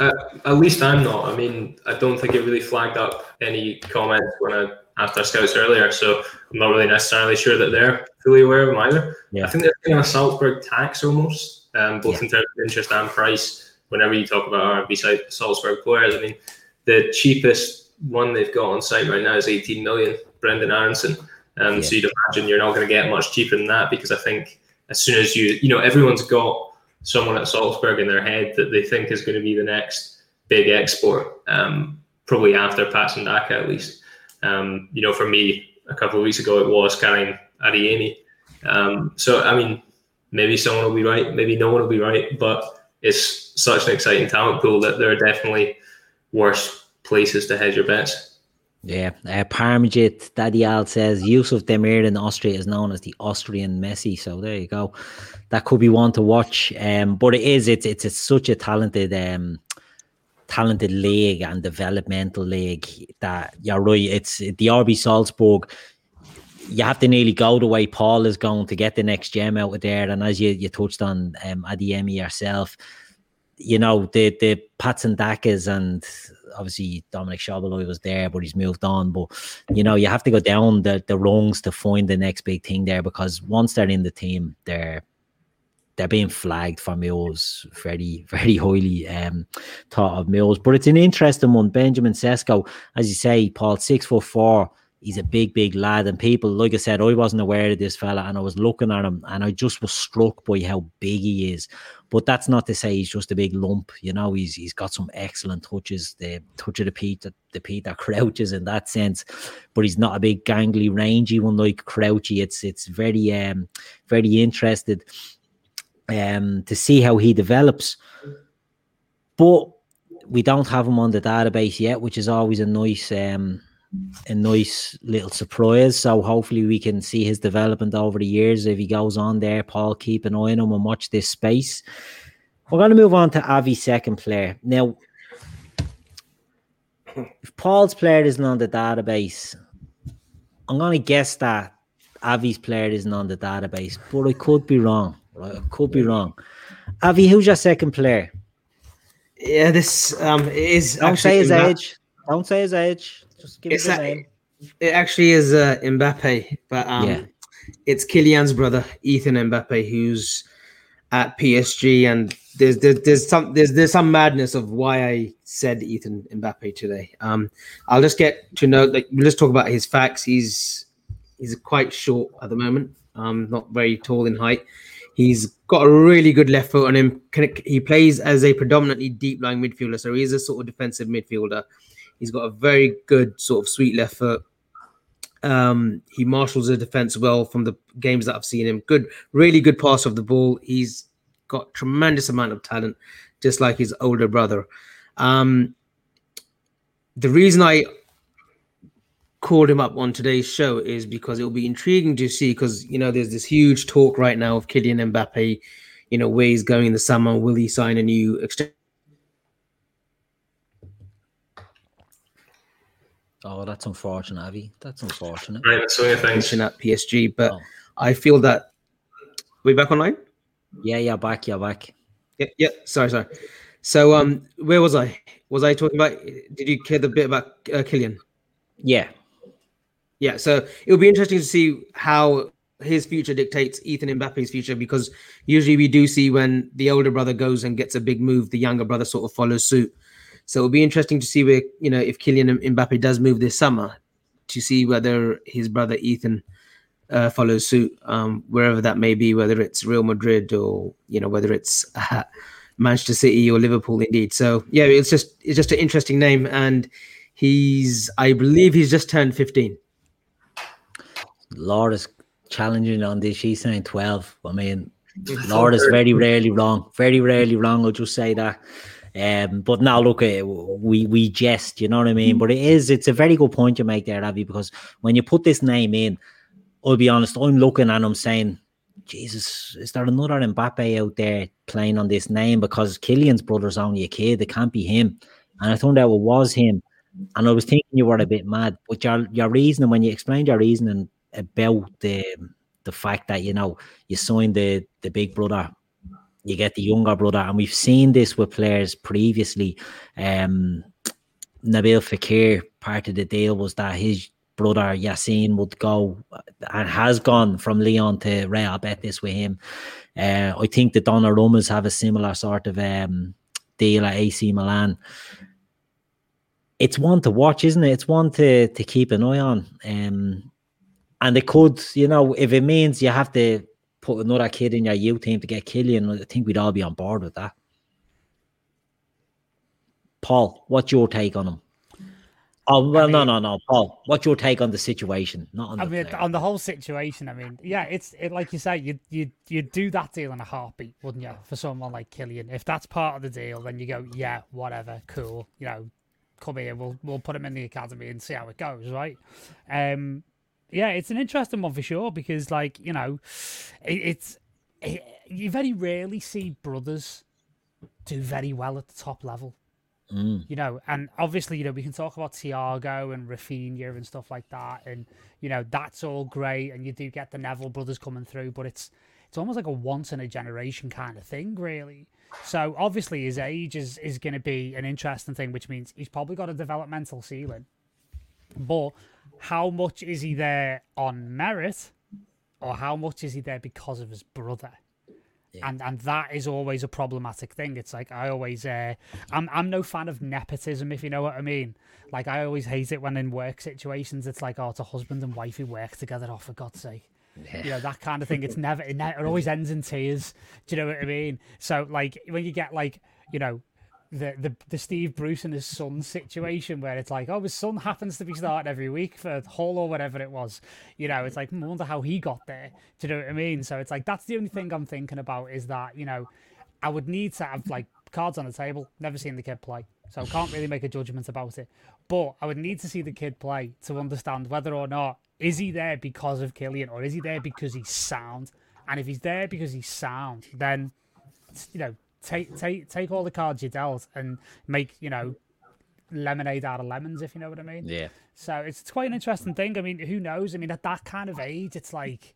Uh, at least I'm not. I mean, I don't think it really flagged up any comments when I our scouts earlier, so I'm not really necessarily sure that they're fully aware of him either. Yeah. I think they're of a Salzburg tax almost, um, both yeah. in terms of interest and price. Whenever you talk about RB Salzburg players, I mean, the cheapest one they've got on site right now is 18 million, Brendan Aaronson. Um, yeah. So you'd imagine you're not going to get much cheaper than that because I think as soon as you, you know, everyone's got someone at Salzburg in their head that they think is going to be the next big export, um, probably after Patson Daka at least. Um, you know, for me, a couple of weeks ago, it was Karim Adeyemi. Um, so, I mean, maybe someone will be right, maybe no one will be right, but it's such an exciting talent pool that there are definitely worse places to hedge your bets. Yeah, uh, Parmjit Dadial says Yusuf Demir in Austria is known as the Austrian Messi. So there you go. That could be one to watch. Um, but it is it's it's, it's such a talented um talented league and developmental league that you're right. It's the RB Salzburg. You have to nearly go the way Paul is going to get the next gem out of there. And as you, you touched on um, Adeyemi yourself, you know the the Patson Dakas and obviously Dominic Szoboszlai was there, but he's moved on. But you know, you have to go down the, the rungs to find the next big thing there because once they're in the team, they're they're being flagged for Mills very, very highly um, thought of Mills. But it's an interesting one. Benjamin Sesko, as you say, Paul, six foot four. He's a big, big lad. And people, like I said, I wasn't aware of this fella and I was looking at him and I just was struck by how big he is. But that's not to say he's just a big lump. You know, he's he's got some excellent touches. The touch of the Pete that the Pete that crouches in that sense. But he's not a big gangly, rangy one like Crouchy. It's it's very um very interested um to see how he develops. But we don't have him on the database yet, which is always a nice um a nice little surprise. So hopefully we can see his development over the years if he goes on there. Paul, keep an eye on him and watch this space. We're going to move on to Avi's second player. Now, if Paul's player isn't on the database, I'm going to guess that Avi's player isn't on the database, but I could be wrong. Right? I could be wrong. Avi, who's your second player? Yeah, this um is. Don't say his age. Don't say his age. Just give it's a, name. It actually is uh, Mbappe, but um, yeah. it's Kylian's brother, Ethan Mbappe, who's at PSG, and there's there's, there's some there's there's some madness of why I said Ethan Mbappe today. Um, I'll just get to know like we'll just talk about his facts. He's he's quite short at the moment. Um, not very tall in height. He's got a really good left foot on him. He plays as a predominantly deep lying midfielder, so he's a sort of defensive midfielder. He's got a very good sort of sweet left foot. Um, he marshals the defense well from the games that I've seen him. Good, really good pass of the ball. He's got tremendous amount of talent, just like his older brother. Um, the reason I called him up on today's show is because it'll be intriguing to see because you know there's this huge talk right now of Kylian Mbappe, you know where he's going in the summer. Will he sign a new extension? Oh, that's unfortunate, Avi. That's unfortunate. Right, that's one of things. At PSG, but oh. I feel that we back online. Yeah, yeah, back, yeah, back. Yeah, yeah. Sorry, sorry. So, um, where was I? Was I talking about? Did you care the bit about uh, Kylian? Yeah, yeah. So it'll be interesting to see how his future dictates Ethan Mbappe's future because usually we do see when the older brother goes and gets a big move, the younger brother sort of follows suit. So it'll be interesting to see where you know if Kylian Mbappe does move this summer, to see whether his brother Ethan uh, follows suit, um, wherever that may be, whether it's Real Madrid or you know whether it's uh, Manchester City or Liverpool, indeed. So yeah, it's just it's just an interesting name, and he's I believe he's just turned fifteen. Laura's challenging on this. She's saying twelve. I mean, Lord is very rarely wrong. Very rarely wrong. I'll just say that. Um, but now look, uh, we we jest, you know what I mean. But it is, it's a very good point you make there, Avi, because when you put this name in, I'll be honest, I'm looking and I'm saying, Jesus, is there another Mbappe out there playing on this name? Because Kylian's brother's only a kid, it can't be him. And I thought out it was him. And I was thinking you were a bit mad, but your your reasoning when you explained your reasoning about the the fact that you know you signed the the big brother you get the younger brother, and we've seen this with players previously. Um, Nabil Fekir, part of the deal was that his brother Yassine would go and has gone from Lyon to Real Betis with him. Uh, I think the Donnarummas have a similar sort of um, deal at AC Milan. It's one to watch, isn't it? It's one to to keep an eye on. Um, and it could, you know, if it means you have to put another kid in your youth team to get Kylian, I think we'd all be on board with that. Paul, what's your take on him? Oh well, I mean, no, no, no, Paul. What's your take on the situation? Not on. I the mean, player. on the whole situation. I mean, yeah, it's it like you say, you you you do that deal in a heartbeat, wouldn't you? For someone like Kylian, if that's part of the deal, then you go, yeah, whatever, cool. You know, come here, we'll we'll put him in the academy and see how it goes, right? Um, yeah, it's an interesting one for sure because, like, you know, it, it's it, you very rarely see brothers do very well at the top level. Mm. You know, and obviously, you know, we can talk about Thiago and Rafinha and stuff like that, and you know, that's all great, and you do get the Neville brothers coming through, but it's it's almost like a once in a generation kind of thing, really. So obviously, his age is is going to be an interesting thing, which means he's probably got a developmental ceiling, but how much is he there on merit or how much is he there because of his brother? Yeah. And and that is always a problematic thing. It's like I always uh I'm I'm no fan of nepotism if you know what I mean. Like I always hate it when in work situations it's like oh it's a husband and wife who work together, oh for God's sake. Yeah. You know, that kind of thing. It's never it, never, it always ends in tears. Do you know what I mean? So like when you get like, you know, the, the the Steve Bruce and his son situation where it's like, oh, his son happens to be starting every week for Hull or whatever it was. You know, it's like, I wonder how he got there. Do you know what I mean? So it's like that's the only thing I'm thinking about is that you know, I would need to have like cards on the table. Never seen the kid play, so I can't really make a judgment about it. But I would need to see the kid play to understand whether or not is he there because of Kylian or is he there because he's sound. And if he's there because he's sound, then you know take take take all the cards you dealt and make you know lemonade out of lemons, if you know what I mean. Yeah. So it's, it's quite an interesting thing. I mean, who knows? I mean, at that kind of age, it's like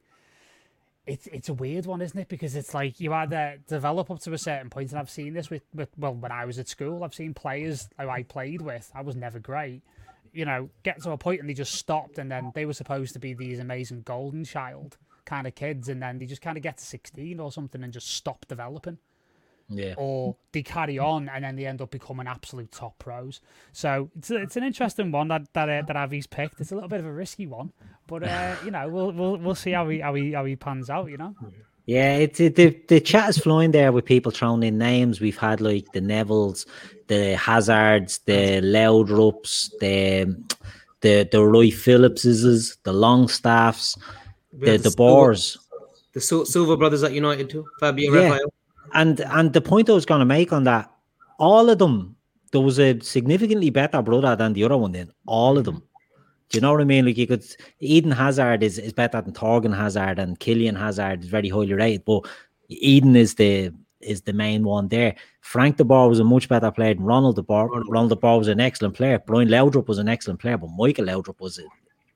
it's it's a weird one, isn't it? Because it's like you either develop up to a certain point, and I've seen this with, with well, when I was at school, I've seen players who I played with. I was never great. You know, get to a point and they just stopped, and then they were supposed to be these amazing golden child kind of kids, and then they just kind of get to sixteen or something and just stop developing yeah. or they carry on and then they end up becoming absolute top pros. So it's it's an interesting one that that uh, that Avi's picked. It's a little bit of a risky one, but uh, you know we'll we'll we'll see how he how he how he pans out. You know. Yeah, it's it, the the chat is flowing there with people throwing in names. We've had like the Nevilles, the Hazards, the Laudrups, the the the Roy Phillipses, the Longstaffs, the the Boers, the Silver brothers at United too. Fabio Yeah. Raphael. And and the point I was going to make on that, all of them, there was a significantly better brother than the other one. Then all of mm. them, do you know what I mean? Like you could, Eden Hazard is, is better than Torgan Hazard, and Kylian Hazard is very highly rated, but Eden is the is the main one there. Frank de Boer was a much better player than Ronald de Boer. Ronald de Boer was an excellent player. Brian Laudrup was an excellent player, but Michael Laudrup was an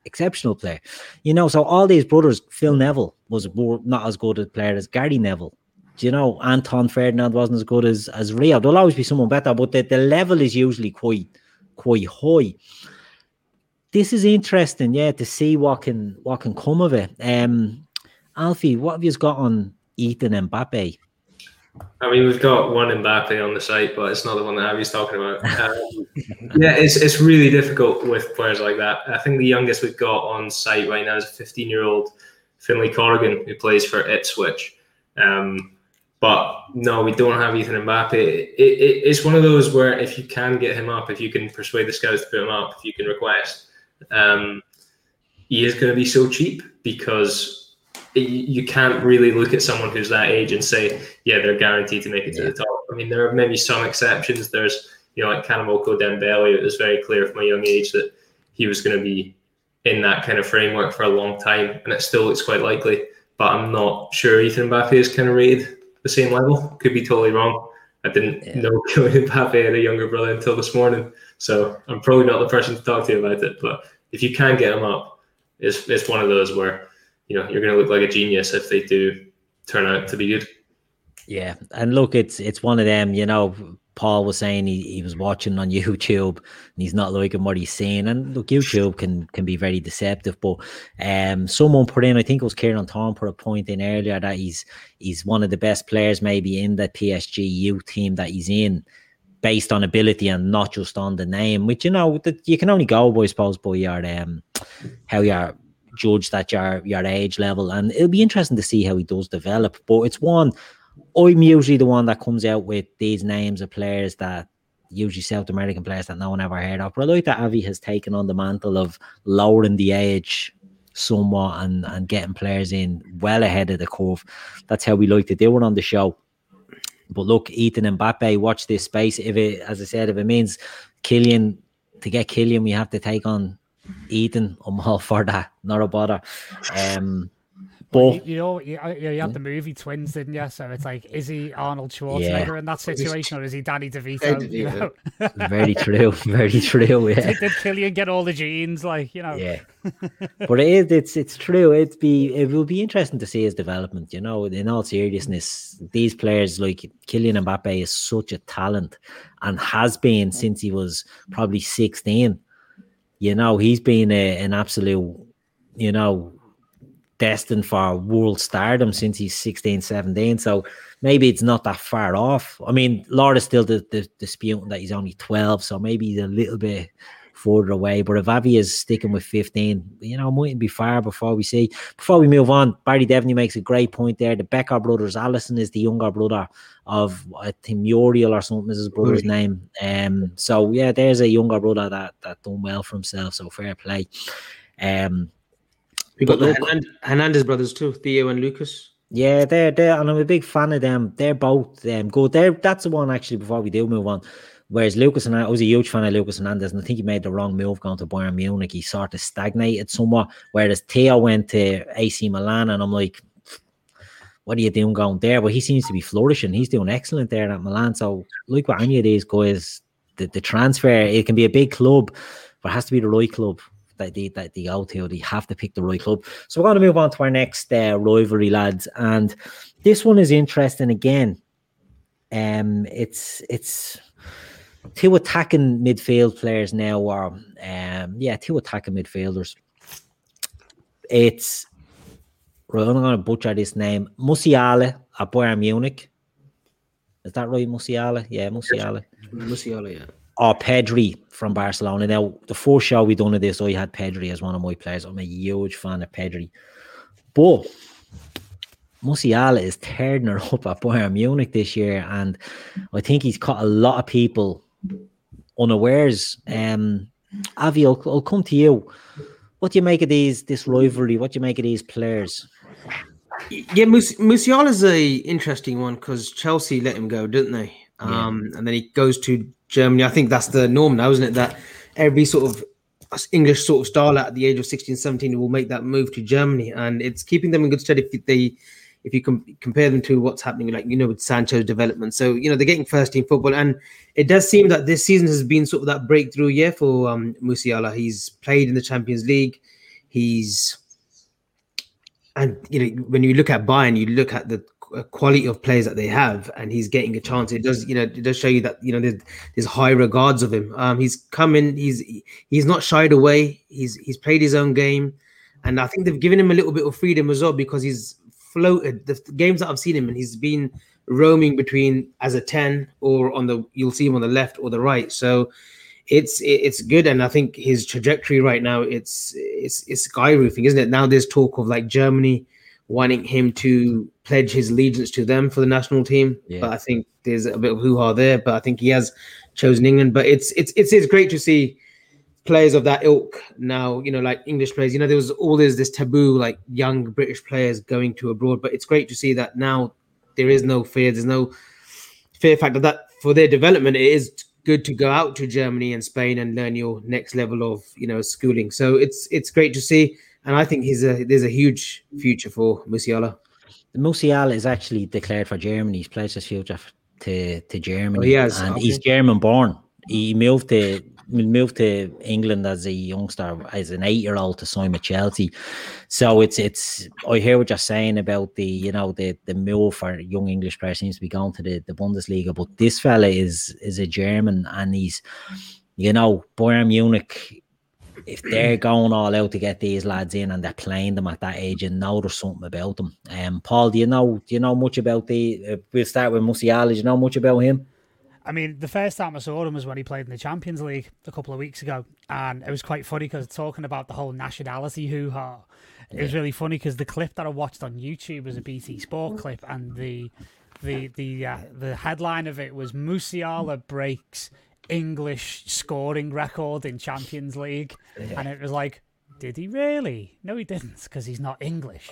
exceptional player. You know, so all these brothers, Phil Neville was more, not as good a player as Gary Neville. You know, Anton Ferdinand wasn't as good as as Rio. There'll always be someone better, but the, the level is usually quite quite high. This is interesting, yeah, to see what can what can come of it. Um, Alfie, what have you got on Ethan Mbappe? I mean, we've got one Mbappe on the site, but it's not the one that Avi's talking about. Um, yeah, it's it's really difficult with players like that. I think the youngest we've got on site right now is a 15 year old Finley Corrigan who plays for Ipswich. Um, but no, we don't have Ethan Mbappe. It, it, it's one of those where if you can get him up, if you can persuade the scouts to put him up, if you can request, um, he is going to be so cheap because you can't really look at someone who's that age and say, yeah, they're guaranteed to make it to the top. I mean, there are maybe some exceptions. There's, you know, like Karamoko Dembele. It was very clear from a young age that he was going to be in that kind of framework for a long time, and it still looks quite likely. But I'm not sure Ethan Mbappe is kind of rated the same level. Could be totally wrong. I didn't Yeah. know Kylian Mbappe had a younger brother until this morning, so I'm probably not the person to talk to you about it. But if you can get him up, it's it's one of those where you know you're going to look like a genius if they do turn out to be good. Yeah, and look, it's it's one of them. You know, Paul was saying he, he was watching on YouTube and he's not liking what he's seeing. And look, YouTube can can be very deceptive. But um, someone put in, I think it was Kieran Thorne put a point in earlier that he's he's one of the best players maybe in the PSG youth team that he's in. Based on ability and not just on the name, which you know that you can only go, I suppose, by your um, how you're judged at your your age level, and it'll be interesting to see how he does develop. But it's one I'm usually the one that comes out with these names of players that usually South American players that no one ever heard of. But I like that Avi has taken on the mantle of lowering the age somewhat and, and getting players in well ahead of the curve. That's how we like to do it on the show. But look, Ethan and Mbappe, watch this space. If it, as I said, if it means Kylian to get Kylian, we have to take on Ethan. I'm all for that. Not a bother. Um, but you know, you, you you had the hmm? movie Twins, didn't you? So it's like, is he Arnold Schwarzenegger in that situation, or is he Danny DeVito? Danny You know? very true, very true. Yeah. did, did Kylian get all the genes? Like, you know, Yeah, but it is. It's it's true. It'd be it will be interesting to see his development. You know, in all seriousness, these players like Kylian Mbappe is such a talent and has been since he was probably sixteen. You know, he's been a, an absolute, you know, destined for world stardom since he's 16, 17. So maybe it's not that far off. I mean, Laura's still the, the, disputing that he's only 12, so maybe he's a little bit further away. But if Avi is sticking with 15, you know, mightn't be far before we see. Before we move on, Barry Devaney makes a great point there. The Becker brothers, Alisson is the younger brother of I think Muriel or something is his brother's name. Um so yeah, there's a younger brother that that done well for himself, so fair play. Um We got the look- Hernand- Hernandez brothers too, Theo and Lucas. Yeah, they're they're and I'm a big fan of them. They're both um good. They're that's the one actually before we do move on. Whereas Lucas and I, I was a huge fan of Lucas Hernandez, and I think he made the wrong move going to Bayern Munich. He sort of stagnated somewhat. Whereas Theo went to AC Milan, and I'm like, what are you doing going there? But he seems to be flourishing. He's doing excellent there at Milan. So like what any of these guys, the, the transfer, it can be a big club, but it has to be the right club that they that they go to. They have to pick the right club. So we're going to move on to our next uh, rivalry, lads, and this one is interesting again. Um, it's it's two attacking midfield players now, or um, yeah, two attacking midfielders. It's right, I'm going to butcher this name, Musiala at Bayern Munich. Is that right, Musiala? Yeah, Musiala Musiala, yeah. Or Pedri from Barcelona. Now, the first show we done of this, I had Pedri as one of my players. I'm a huge fan of Pedri. But Musiala is tearing her up at Bayern Munich this year, and I think he's caught a lot of people unawares. Um, Avi, I'll, I'll come to you. What do you make of these this rivalry? What do you make of these players? Yeah, Mus- Musiala's a interesting one because Chelsea let him go, didn't they? Yeah. Um, and then he goes to Germany. I think that's the norm now, isn't it? That every sort of English sort of star at the age of 16, 17 will make that move to Germany, and it's keeping them in good stead if they. If you com- compare them to what's happening, like you know, with Sancho's development, so you know they're getting first team football, and it does seem that this season has been sort of that breakthrough year for um, Musiala. He's played in the Champions League, he's and you know when you look at Bayern, you look at the quality of players that they have, and he's getting a chance. It does, you know, it does show you that you know there's, there's high regards of him. Um, he's coming. he's he's not shied away. He's he's played his own game, and I think they've given him a little bit of freedom as well because he's floated the games that I've seen him and he's been roaming between as a ten or on the you'll see him on the left or the right. So it's it's good and i think his trajectory right now it's it's it's skyroofing isn't it now there's talk of like germany wanting him to pledge his allegiance to them for the national team Yeah. but i think there's a bit of hoo-ha there but i think he has chosen england but it's it's it's, it's great to see players of that ilk now, you know, like English players, you know, there was always this taboo, like young British players going to abroad. But it's great to see that now there is no fear. There's no fear factor that for their development, it is good to go out to Germany and Spain and learn your next level of, you know, schooling. So it's it's great to see. And I think he's a there's a huge future for Musiala. Musiala is actually declared for Germany. He's pledged his future to, to Germany. Oh, has, and okay. he's German born. He moved to moved to England as a youngster, as an eight year old to sign with Chelsea. So it's it's I hear what you're saying about the you know the the move for young English players seems to be going to the, the Bundesliga. But this fella is is a German and he's you know Bayern Munich if they're going all out to get these lads in and they're playing them at that age, and know there's something about them. Um, Paul, do you know do you know much about the? Uh, we'll start with Musiala. Do you know much about him? I mean, the first time I saw him was when he played in the Champions League a couple of weeks ago, and it was quite funny because talking about the whole nationality hoo ha. It was really funny because the clip that I watched on YouTube was a BT Sport clip, and the the the uh, the headline of it was Musiala breaks English scoring record in Champions League, and it was like, did he really? No, he didn't, because he's not English.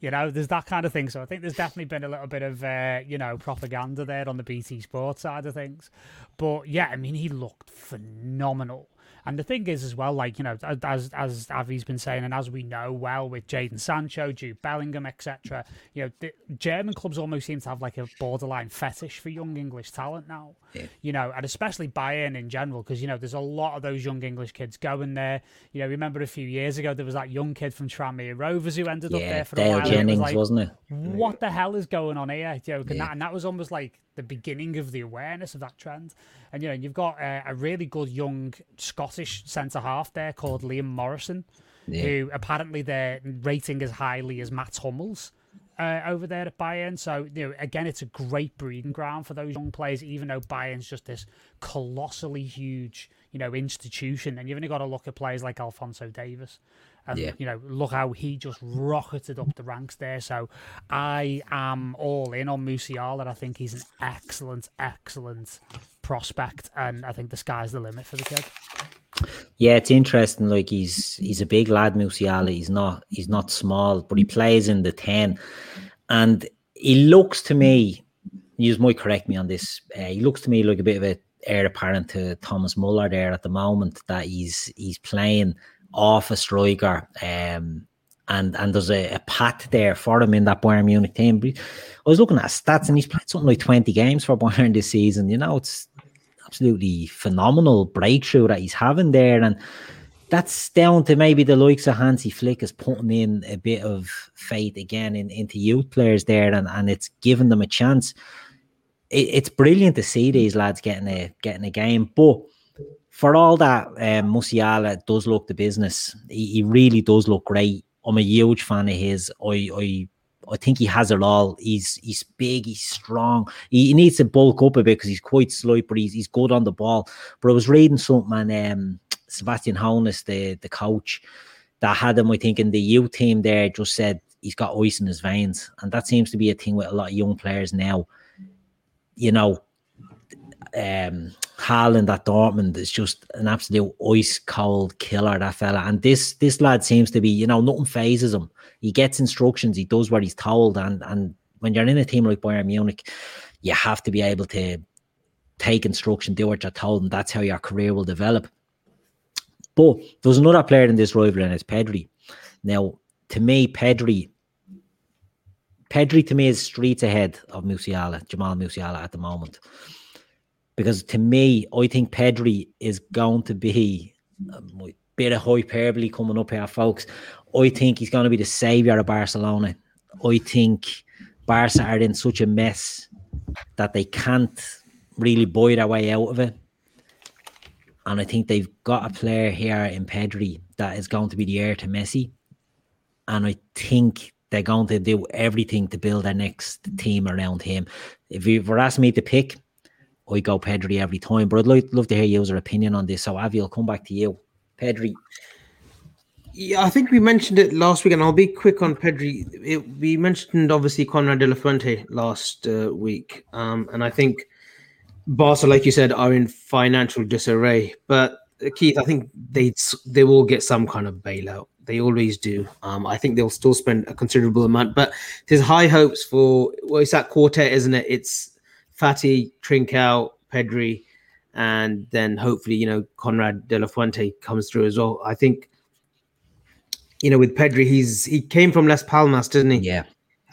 You know, there's that kind of thing. So I think there's definitely been a little bit of, uh, you know, propaganda there on the BT Sports side of things. But yeah, I mean, he looked phenomenal. And the thing is, as well, like you know, as as Avi's been saying, and as we know well with Jadon Sancho, Jude Bellingham, etc. You know, the German clubs almost seem to have like a borderline fetish for young English talent now. Yeah. You know, and especially Bayern in general, because you know, there's a lot of those young English kids going there. You know, remember a few years ago there was that young kid from Tranmere Rovers who ended up there for a Dale while. and it was like, wasn't it? what the hell is going on here? You know, and, Yeah. that, and that was almost like the beginning of the awareness of that trend. And you know, you've got uh, a really good young Scottish centre half there called Liam Morrison, Yeah. who apparently they're rating as highly as Matt Hummels. Uh, over there at Bayern, so you know, again, it's a great breeding ground for those young players. Even though Bayern's just this colossally huge, you know, institution, and you've only got to look at players like Alphonso Davies, and Yeah. you know, look how he just rocketed up the ranks there. So I am all in on Musiala. I think he's an excellent, excellent prospect, and I think the sky's the limit for the kid. Yeah, it's interesting. Like he's he's a big lad, Musiala. He's not he's not small, but he plays in the ten, and he looks to me. You might correct me on this. Uh, he looks to me like a bit of a heir apparent to Thomas Muller there at the moment. That he's he's playing off a striker, um, and and there's a, a there for him in that Bayern Munich team. But I was looking at stats, and he's played something like twenty games for Bayern this season. You know, it's absolutely phenomenal breakthrough that he's having there. And that's down to maybe the likes of Hansi Flick is putting in a bit of faith again in, into youth players there and, and it's giving them a chance. It, it's brilliant to see these lads getting a getting a game. But for all that, um, Musiala does look the business. He, he really does look great. I'm a huge fan of his. I I I think he has it all. He's he's big, he's strong. He, he needs to bulk up a bit because he's quite slight, but he's he's good on the ball. But I was reading something and um, Sebastian Hoeneß, the the coach, that had him, I think, in the youth team there, just said he's got ice in his veins, and that seems to be a thing with a lot of young players now. You know, um Haaland at Dortmund is just an absolute ice cold killer, that fella. And this this lad seems to be, you know, nothing phases him. He gets instructions, he does what he's told. And and when you're in a team like Bayern Munich, you have to be able to take instruction, do what you're told, and that's how your career will develop. But there's another player in this rivalry, and it's Pedri. Now, to me, Pedri, Pedri to me is streets ahead of Musiala, Jamal Musiala at the moment because to me, I think Pedri is going to be um, a bit of hyperbole coming up here, folks. I think he's going to be the savior of Barcelona. I think Barca are in such a mess that they can't really buy their way out of it. And I think they've got a player here in Pedri that is going to be the heir to Messi. And I think they're going to do everything to build their next team around him. If you were asking me to pick, I go Pedri every time. But I'd like, love to hear your opinion on this. So Avi, I'll come back to you. Pedri. Yeah, I think we mentioned it last week, and I'll be quick on Pedri. It, we mentioned obviously Konrad de la Fuente last uh, week, um, and I think Barca, like you said, are in financial disarray. But uh, Keith, I think they they will get some kind of bailout. They always do. Um, I think they'll still spend a considerable amount, but there's high hopes for well, it's that quartet, isn't it? It's Fati, Trincao, Pedri, and then hopefully you know Konrad De La Fuente comes through as well. I think you know with Pedri, he's he came from Las Palmas, didn't he? Yeah.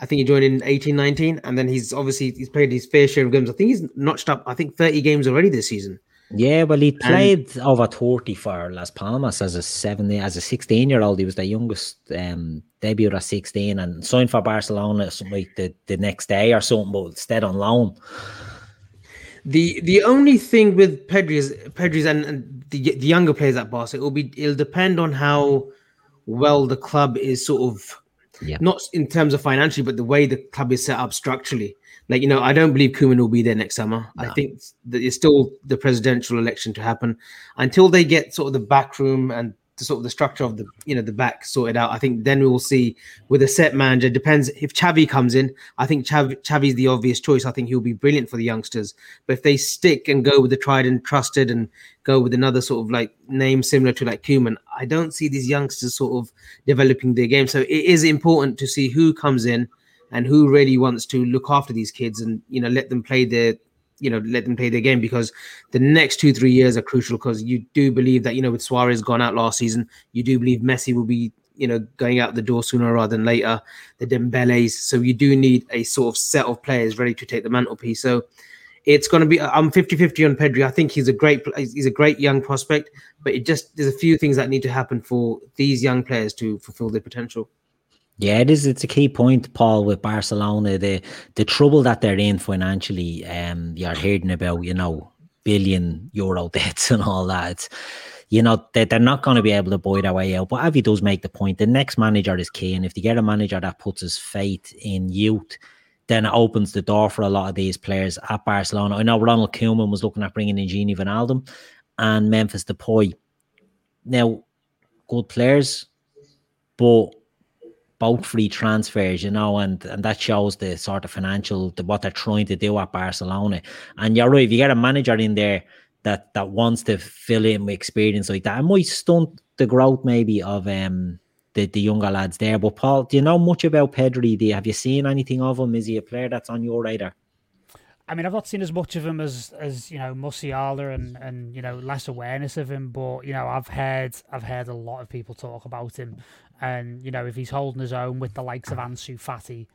I think he joined in 18, 19, and then he's obviously he's played his fair share of games. I think he's notched up, I think, 30 games already this season. Yeah, well, he played and, over 30 for Las Palmas as a seven, as a 16 year old. He was the youngest um, debut at 16 and signed for Barcelona something like the, the next day or something, but stayed on loan. The the only thing with Pedri is Pedri's and, and the, the younger players at Barca, it will be it'll depend on how well the club is sort of yeah. not in terms of financially, but the way the club is set up structurally. Like, you know, I don't believe Koeman will be there next summer. No. I think that it's still the presidential election to happen until they get sort of the back room and the sort of the structure of the you know the back sorted out. I think then we will see with a set manager. Depends if Xavi comes in. I think Xavi, Xavi's the obvious choice. I think he'll be brilliant for the youngsters. But if they stick and go with the tried and trusted and go with another sort of like name similar to like Koeman, I don't see these youngsters sort of developing their game. So it is important to see who comes in and who really wants to look after these kids and you know let them play their you know let them play their game? Because the next two three years are crucial because you do believe that you know with Suarez gone out last season you do believe Messi will be you know going out the door sooner rather than later the Dembele's. So you do need a sort of set of players ready to take the mantelpiece. So it's going to be I'm 50-50 on Pedri. I think he's a great he's a great young prospect but it just there's a few things that need to happen for these young players to fulfill their potential yeah, it is. It's a key point, Paul, with Barcelona. The the trouble that they're in financially, um, you're hearing about, you know, billion euro debts and all that. You know, they, they're not going to be able to buy their way out. But Avi does make the point. The next manager is key. And if they get a manager that puts his faith in youth, then it opens the door for a lot of these players at Barcelona. I know Ronald Koeman was looking at bringing in Gini Wijnaldum and Memphis Depay. Now, good players, but both free transfers, you know, and and that shows the sort of financial the, what they're trying to do at Barcelona. And you're right, if you get a manager in there that that wants to fill in with experience like that, it might stunt the growth maybe of um the, the younger lads there. But Paul, do you know much about Pedri? Do you, have you seen anything of him? Is he a player that's on your radar? I mean, I've not seen as much of him as as you know Musiala and and you know less awareness of him, but you know I've heard I've heard a lot of people talk about him, and, you know, if he's holding his own with the likes of Ansu Fati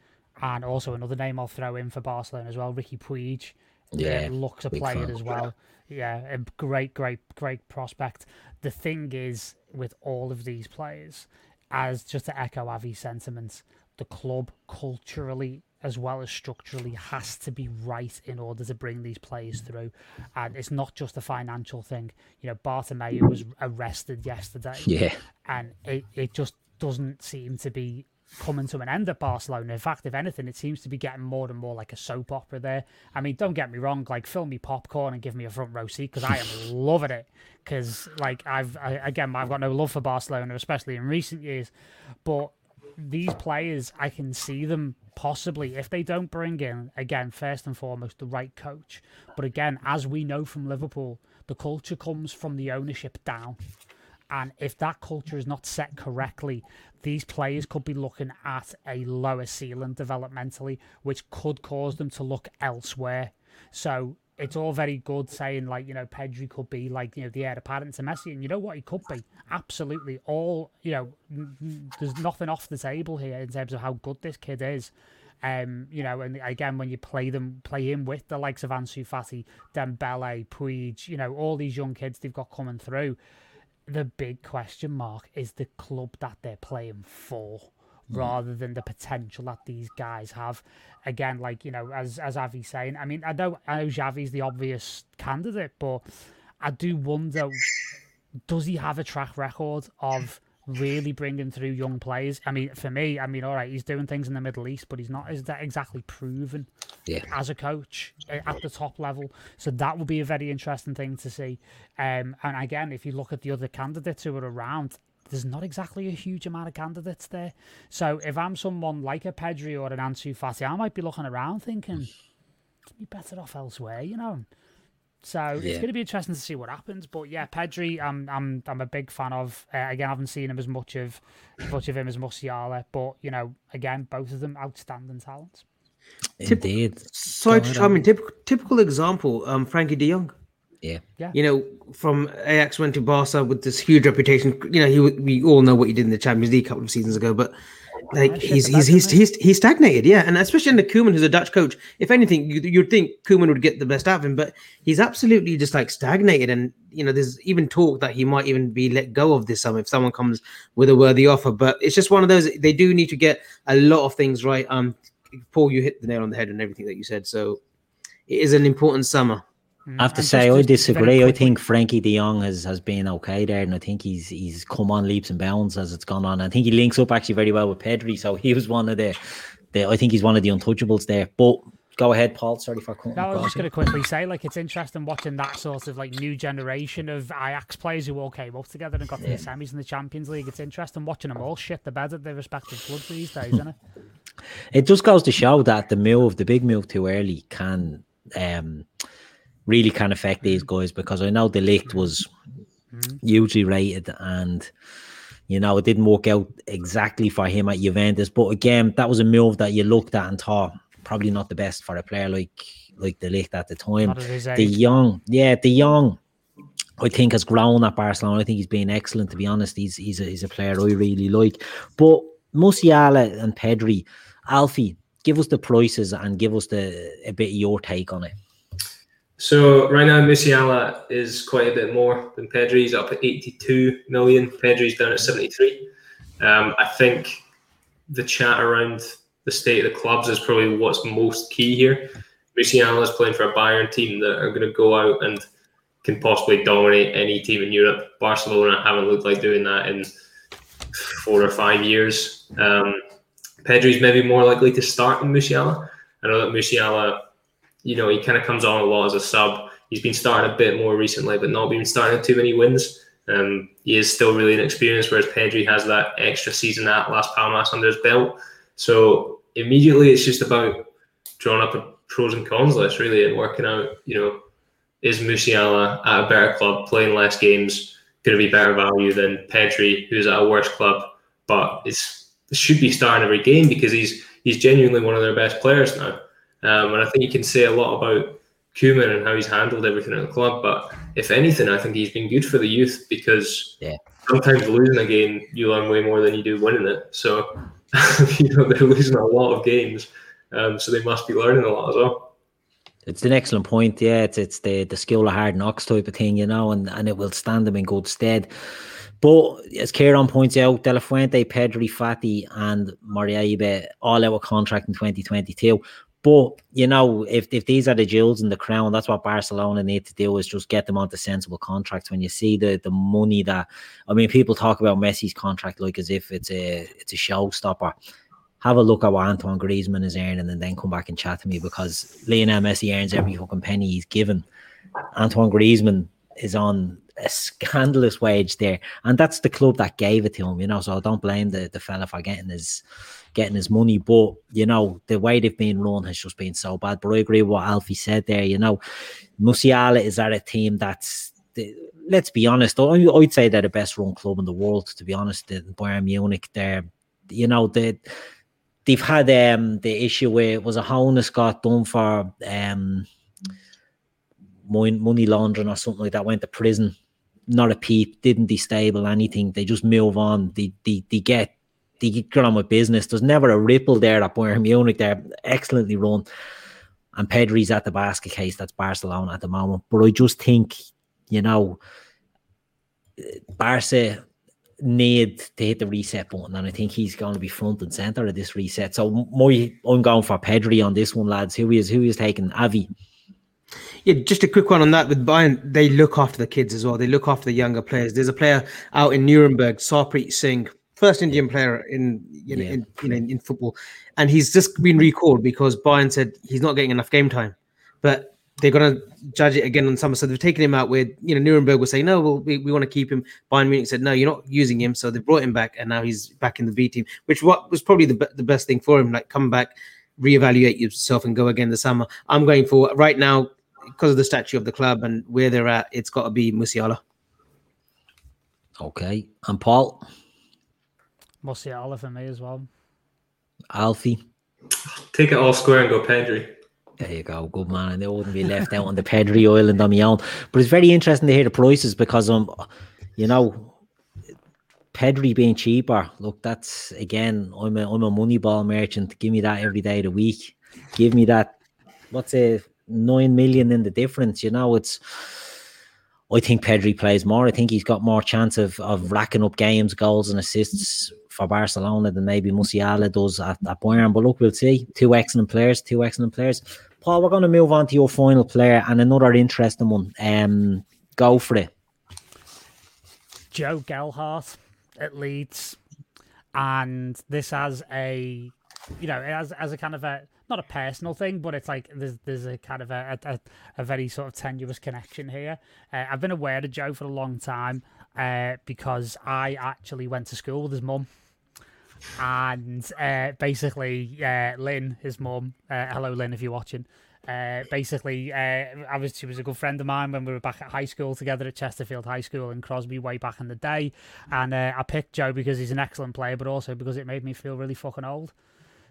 and also another name I'll throw in for Barcelona as well, Riqui Puig. Yeah, looks a player as well. Yeah, a great, great, great prospect. The thing is, with all of these players, as just to echo Avi's sentiments, the club culturally as well as structurally has to be right in order to bring these players through. And it's not just a financial thing. You know, Bartomeu was arrested yesterday. Yeah. And it, it just doesn't seem to be coming to an end at Barcelona. In fact, if anything, it seems to be getting more and more like a soap opera there. I mean, don't get me wrong, like fill me popcorn and give me a front row seat because I am loving it. Because like I've I, again, I've got no love for Barcelona, especially in recent years. But these players, I can see them possibly if they don't bring in again first and foremost the right coach. But again, as we know from Liverpool, the culture comes from the ownership down. And if that culture is not set correctly, these players could be looking at a lower ceiling developmentally, which could cause them to look elsewhere. So it's all very good saying like you know Pedri could be like you know the heir apparent to Messi, and you know what he could be. Absolutely, all you know, there's nothing off the table here in terms of how good this kid is. Um, you know, and again, when you play them, play him with the likes of Ansu Fati, Dembele, Puig, you know, all these young kids they've got coming through the big question mark is the club that they're playing for. Rather than the potential that these guys have. Again, like, you know, as as Avi's saying, I mean, I know I know Xavi's the obvious candidate, but I do wonder does he have a track record of really bringing through young players. I mean, for me, I mean, all right, he's doing things in the Middle East, but he's not is that exactly proven yeah. as a coach at the top level. So that would be a very interesting thing to see. Um, and again, if you look at the other candidates who are around, there's not exactly a huge amount of candidates there. So if I'm someone like a Pedri or an Ansu Fati, I might be looking around thinking, be better off elsewhere, you know So yeah. it's going to be interesting to see what happens. But yeah, Pedri, I'm I'm I'm a big fan of. Uh, again, I haven't seen him as much of as much of him as Musiala, but you know, again, both of them outstanding talents. Indeed. Sorry, I mean, typical typical example. Um, Frenkie De Jong. Yeah. Yeah. You know, from Ajax went to Barca with this huge reputation. You know, he we all know what he did in the Champions League a couple of seasons ago, but like he's he's he's, he's he's stagnated, yeah. And especially under Koeman, who's a Dutch coach. If anything, you, you'd think Koeman would get the best out of him, but he's absolutely just like stagnated. And you know, there's even talk that he might even be let go of this summer if someone comes with a worthy offer. But it's just one of those. They do need to get a lot of things right. Um, Paul, you hit the nail on the head and everything that you said. So it is an important summer. I have to and say, just, I disagree. I think Frenkie De Jong has, has been okay there, and I think he's he's come on leaps and bounds as it's gone on. I think he links up actually very well with Pedri, so he was one of the, the I think he's one of the untouchables there. But go ahead, Paul. Sorry for cutting. No, I was just going to quickly say, like, it's interesting watching that sort of like new generation of Ajax players who all came up together and got to the semis in the Champions League. It's interesting watching them all shit the bed at their respective clubs these days, isn't it? It just goes to show that the move, the big move too early, can um, really can affect these guys because I know de Ligt was mm-hmm. hugely rated and you know it didn't work out exactly for him at Juventus. But again, that was a move that you looked at and thought probably not the best for a player like like de Ligt at the time. The young, yeah, the young. I think has grown at Barcelona. I think he's been excellent. To be honest, he's he's a, he's a player I really like. But Musiala and Pedri, Alfie, give us the prices and give us the a bit of your take on it. So right now, Musiala is quite a bit more than Pedri. He's up at 82 million. Pedri's down at 73. Um, I think the chat around the state of the clubs is probably what's most key here. Musiala is playing for a Bayern team that are going to go out and can possibly dominate any team in Europe. Barcelona haven't looked like doing that in four or five years. Um, Pedri's maybe more likely to start than Musiala. I know that Musiala you know, he kind of comes on a lot as a sub. He's been starting a bit more recently, but not been starting too many wins. Um, he is still really inexperienced, whereas Pedri has that extra season at Las Palmas under his belt. So immediately, it's just about drawing up a pros and cons list, really, and working out, you know, is Musiala at a better club, playing less games, going to be better value than Pedri, who's at a worse club, but it's it should be starting every game because he's he's genuinely one of their best players now. Um, and I think you can say a lot about Koeman and how he's handled everything at the club. But if anything, I think he's been good for the youth because yeah. sometimes losing a game, you learn way more than you do winning it. So, you know, they're losing a lot of games. Um, so they must be learning a lot as well. It's an excellent point. Yeah, it's it's the the skill of hard knocks type of thing, you know, and, and it will stand them in good stead. But as Kieran points out, De La Fuente, Pedri, Fati, and Moriba all out of contract in 2022. But you know, if if these are the jewels in the crown, that's what Barcelona need to do is just get them onto sensible contracts. When you see the the money that I mean, people talk about Messi's contract like as if it's a it's a showstopper. Have a look at what Antoine Griezmann is earning, and then come back and chat to me because Lionel Messi earns every fucking penny he's given. Antoine Griezmann is on a scandalous wage there, and that's the club that gave it to him. You know, so I don't blame the the fella for getting his getting his money. But you know, the way they've been run has just been so bad. But I agree with what Alfie said there. You know, Musiala is at a team that's let's be honest, I'd say they're the best run club in the world, to be honest. Bayern Munich, they're, you know, they, they've had um, the issue where it was a Hoeneß got done for um, money laundering or something like that, went to prison. Not a peep, didn't destable anything. They just move on. They, they, they get on with business. There's never a ripple there at Bayern Munich. They're excellently run. And Pedri's at the basket case. That's Barcelona at the moment. But I just think, you know, Barca need to hit the reset button, and I think he's going to be front and center of this reset. So my I'm going for Pedri on this one, lads. Who is who is taking Avi? Yeah, just a quick one on that with Bayern. They look after the kids as well. They look after the younger players. There's a player out in Nuremberg, Sarpreet Singh, first Indian player in you know, yeah. in, you know, in, in football, and he's just been recalled because Bayern said he's not getting enough game time, but they're going to judge it again on summer. So they've taken him out where, you know, Nuremberg was saying, no, well, we, we want to keep him. Bayern Munich said, no, you're not using him. So they brought him back and now he's back in the B team, which what was probably the, the best thing for him. Like come back, reevaluate yourself and go again the summer. I'm going for right now. because of the statue of the club and where they're at, it's got to be Musiala. Okay, and Paul, Musiala for me as well. Alfie. Take it all square and go Pedri. There you go, good man. And they wouldn't be left out on the Pedri Island on my own. But it's very interesting to hear the prices because um, you know, Pedri being cheaper. Look, that's again, I'm a I'm a money ball merchant. Give me that every day of the week. Give me that. What's a nine million in the difference? You know, it's. I think Pedri plays more. I think he's got more chance of of racking up games, goals, and assists for Barcelona than maybe Musiala does at, at Bayern. But look, we'll see. Two excellent players. Two excellent players. Paul, we're going to move on to your final player and another interesting one. Um, go for it. Joe Gelhardt at Leeds, and this has a, you know, as as a kind of a not a personal thing, but it's like there's there's a kind of a a, a very sort of tenuous connection here. Uh, I've been aware of Joe for a long time uh, because I actually went to school with his mum. And uh, basically, Lynn, his mum, uh, hello Lynn, if you're watching, uh, basically, uh, I was she was a good friend of mine when we were back at high school together at Chesterfield High School in Crosby way back in the day. And uh, I picked Joe because he's an excellent player, but also because it made me feel really fucking old.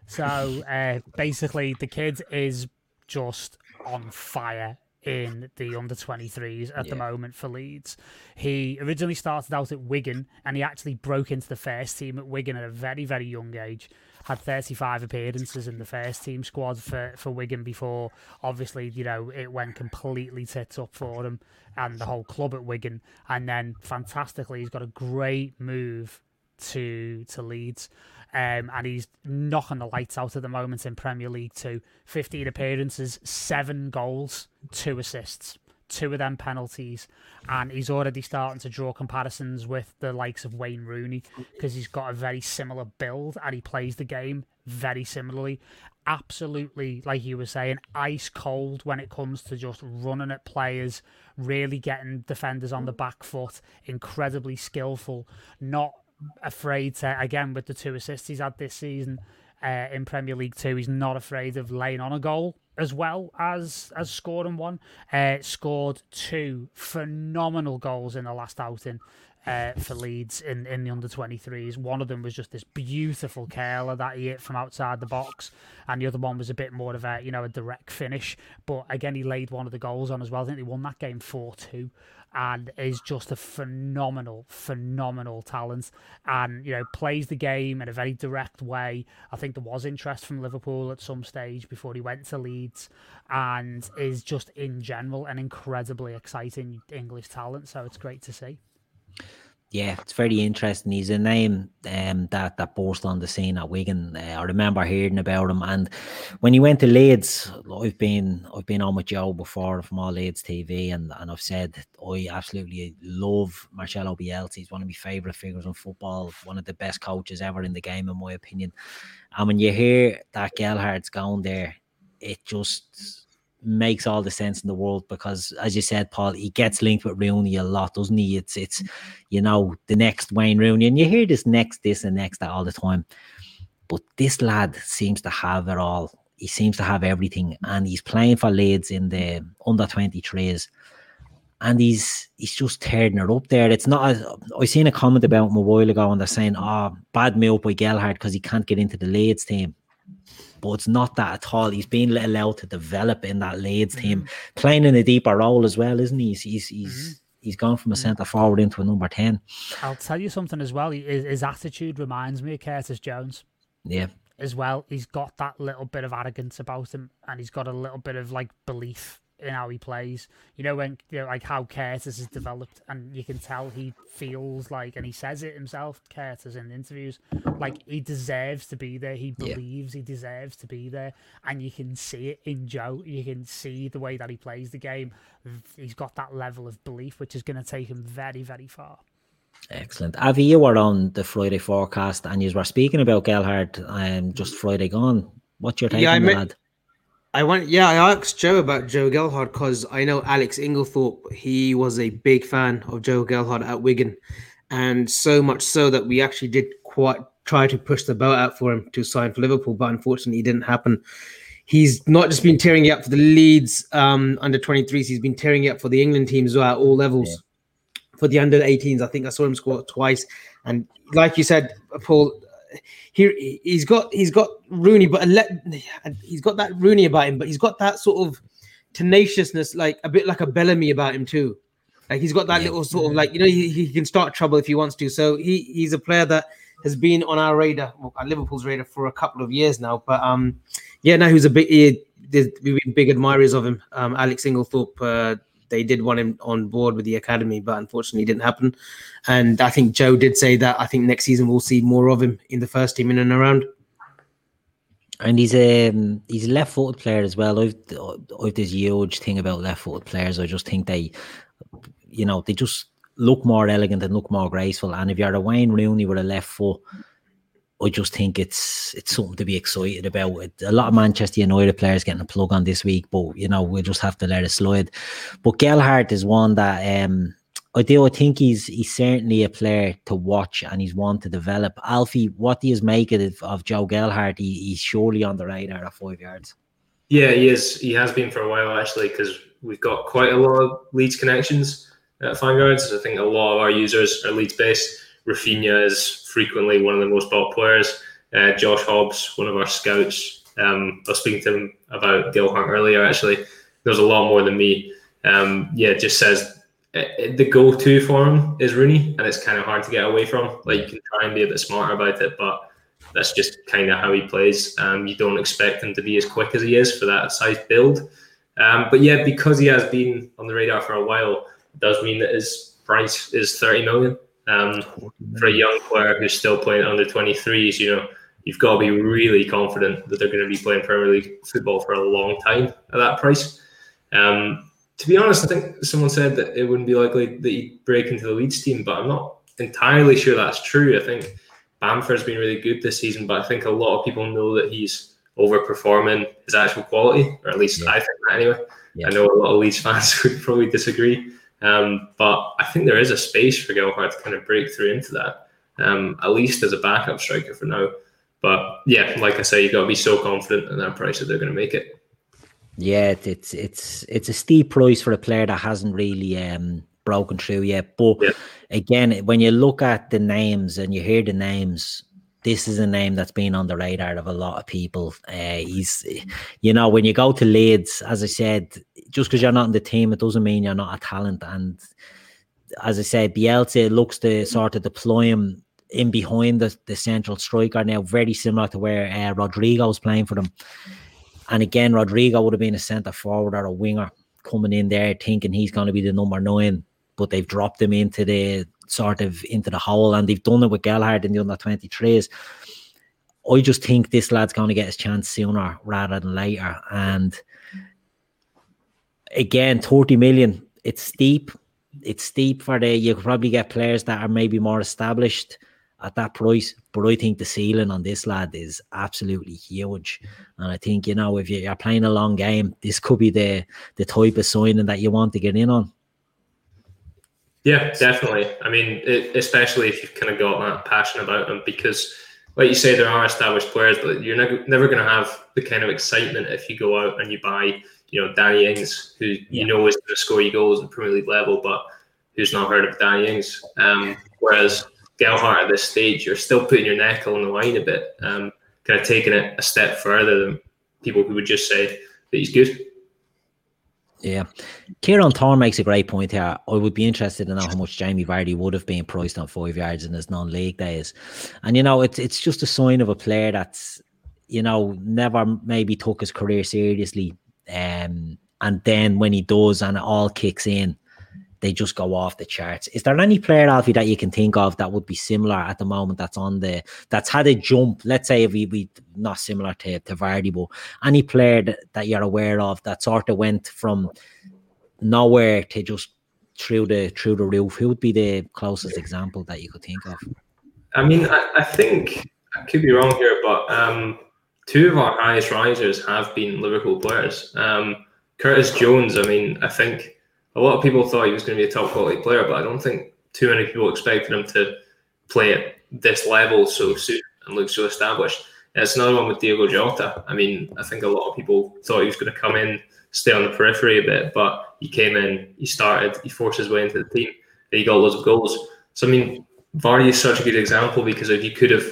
So uh, basically, the kid is just on fire in the under 23s at yeah. the moment for Leeds. He originally started out at Wigan and he actually broke into the first team at Wigan at a very, very young age had 35 appearances in the first team squad for, for Wigan before obviously, you know, it went completely tits up for him and the whole club at Wigan. And then fantastically, he's got a great move to to Leeds. Um, and he's knocking the lights out at the moment in Premier League Two. 15 appearances, seven goals, two assists two of them penalties, and he's already starting to draw comparisons with the likes of Wayne Rooney because he's got a very similar build and he plays the game very similarly. Absolutely, like you were saying, ice cold when it comes to just running at players, really getting defenders on the back foot, incredibly skillful, not afraid to, again, with the two assists he's had this season. Uh, in Premier League Two, he's not afraid of laying on a goal as well as as scoring one. Uh, scored two phenomenal goals in the last outing uh, for Leeds in, in the under 23s. One of them was just this beautiful curler that he hit from outside the box, and the other one was a bit more of a you know a direct finish. But again, he laid one of the goals on as well. I think they won that game 4 2 and is just a phenomenal, phenomenal talent. And you know, plays the game in a very direct way. I think there was interest from Liverpool at some stage before he went to Leeds, and is just in general an incredibly exciting English talent. So it's great to see yeah, it's very interesting. He's a name um, that that burst on the scene at Wigan. Uh, I remember hearing about him, and when he went to Leeds, I've been I've been on with Joe before from all Leeds TV, and and I've said I absolutely love Marcelo Bielsa. He's one of my favourite figures in football, one of the best coaches ever in the game, in my opinion. And when you hear that Gelhardt's gone there, it just makes all the sense in the world because, as you said, Paul, he gets linked with Rooney a lot, doesn't he? It's it's mm-hmm. you know the next Wayne Rooney, and you hear this next, this, and next that all the time. But this lad seems to have it all. He seems to have everything, and he's playing for Leeds in the under twenty threes, and he's he's just tearing it up there. It's not. As, I seen a comment about him a while ago, and they're saying, "Oh, bad move by Gelhardt because he can't get into the Leeds team." But it's not that at all. He's being allowed to develop in that Leeds team, mm-hmm. playing in a deeper role as well, isn't he? He's he's he's, mm-hmm. he's gone from a mm-hmm. centre forward into a number ten. I'll tell you something as well. His, his attitude reminds me of Curtis Jones. Yeah. As well, he's got that little bit of arrogance about him, and he's got a little bit of like belief in how he plays. You know, when you know, like how Curtis has developed, and you can tell he feels like, and he says it himself, Curtis in interviews, like he deserves to be there. He believes yeah. he deserves to be there, and you can see it in Joe. You can see the way that he plays the game. He's got that level of belief, which is going to take him very, very far. Excellent. Avi, you were on the Friday forecast and you were speaking about Gelhardt um, just Friday gone. What's your take yeah, on I that? I went, yeah, I asked Joe about Joe Gelhardt because I know Alex Inglethorpe. He was a big fan of Joe Gelhardt at Wigan, and so much so that we actually did quite try to push the boat out for him to sign for Liverpool, but unfortunately, it didn't happen. he's not just been tearing it up for the Leeds um, under 23s, he's been tearing it up for the England teams as well at all levels. Yeah. For the under 18s, I think I saw him score twice. And like you said, Paul, he he's got he's got Rooney, but he's got that Rooney about him, but he's got that sort of tenaciousness, like a bit like a Bellamy about him too. Like he's got that yeah. little sort of like you know he, he can start trouble if he wants to. So he he's a player that has been on our radar, well, Liverpool's radar for a couple of years now. But um, yeah, now he's a big, he, we've been big admirers of him. Um, Alex Inglethorpe, uh, they did want him on board with the academy, but unfortunately, it didn't happen. And I think Joe did say that I think next season we'll see more of him in the first team in and around. And he's a um, he's a left-footed player as well. I've I've this huge thing about left-footed players. I just think they, you know, they just look more elegant and look more graceful. And if you're a Wayne Rooney with a left foot, I just think it's it's something to be excited about. A lot of Manchester United players getting a plug on this week, but you know we'll just have to let it slide. But Gelhardt is one that um, I do. I think he's he's certainly a player to watch, and he's one to develop. Alfie, what do you make of, of Joe Gelhardt? He, he's surely on the radar at five yards. Yeah, he is. He has been for a while actually, because we've got quite a lot of Leeds connections at Five Yards. I think a lot of our users are Leeds based. Raphinha is frequently one of the most bought players. Uh, Josh Hobbs, one of our scouts. Um, I was speaking to him about Gelhardt earlier. Actually, there's a lot more than me. Um, yeah, just says uh, the go-to for him is Rooney, and it's kind of hard to get away from. Like you can try and be a bit smarter about it, but that's just kind of how he plays. Um, you don't expect him to be as quick as he is for that size build. Um, but yeah, because he has been on the radar for a while, does mean that his price is 30 million. Um, for a young player who's still playing under 23s, you know, you've got to be really confident that they're going to be playing Premier League football for a long time at that price. Um, to be honest, I think someone said that it wouldn't be likely that he'd break into the Leeds team, but I'm not entirely sure that's true. I think Bamford's been really good this season, but I think a lot of people know that he's overperforming his actual quality, or at least yeah. I think that anyway. Yeah. I know a lot of Leeds fans would probably disagree. Um, but I think there is a space for Gelhardt to kind of break through into that, um, at least as a backup striker for now. But yeah, like I say, you've got to be so confident in that price that they're going to make it. Yeah, it's it's it's a steep price for a player that hasn't really um, broken through yet. But yeah. again, when you look at the names and you hear the names, this is a name that's been on the radar of a lot of people. Uh, he's, you know, when you go to Leeds, as I said, just because you're not in the team, it doesn't mean you're not a talent. And as I said, Bielsa looks to sort of deploy him in behind the, the central striker now, very similar to where uh, Rodrigo was playing for them. And again, Rodrigo would have been a centre forward or a winger coming in there thinking he's going to be the number nine, but they've dropped him into the sort of into the hole, and they've done it with Gelhardt in the under 23s. I just think this lad's going to get his chance sooner rather than later. And again, 30 million, it's steep. It's steep for the you probably get players that are maybe more established at that price. But I think the ceiling on this lad is absolutely huge. And I think, you know, if you're playing a long game, this could be the the type of signing that you want to get in on. Yeah, definitely. I mean, it, especially if you've kind of got that passion about them, because, like you say, there are established players, but you're never, never going to have the kind of excitement if you go out and you buy, you know, Danny Ings, who yeah. you know is going to score you goals at Premier League level, but who's not heard of Danny Ings. Um, whereas Gelhardt at this stage, you're still putting your neck on the line a bit, um, kind of taking it a step further than people who would just say that he's good. Yeah. Kieran Thorne makes a great point here. I would be interested to know how much Jamie Vardy would have been priced on five yards in his non league days. And, you know, it's, it's just a sign of a player that's, you know, never maybe took his career seriously. Um, and then when he does and it all kicks in, they just go off the charts. Is there any player, Alfie, that you can think of that would be similar at the moment that's on the that's had a jump? Let's say we, we not similar to, to Vardy, but any player that, that you're aware of that sort of went from nowhere to just through the through the roof. Who would be the closest example that you could think of? I mean, I, I think I could be wrong here, but um, two of our highest risers have been Liverpool players. Um, Curtis Jones, I mean, I think a lot of people thought he was going to be a top quality player, but I don't think too many people expected him to play at this level so soon and look so established. It's another one with Diego Jota. I mean, I think a lot of people thought he was going to come in, stay on the periphery a bit, but he came in, he started, he forced his way into the team, he got loads of goals. So I mean, Vardy is such a good example because if you could have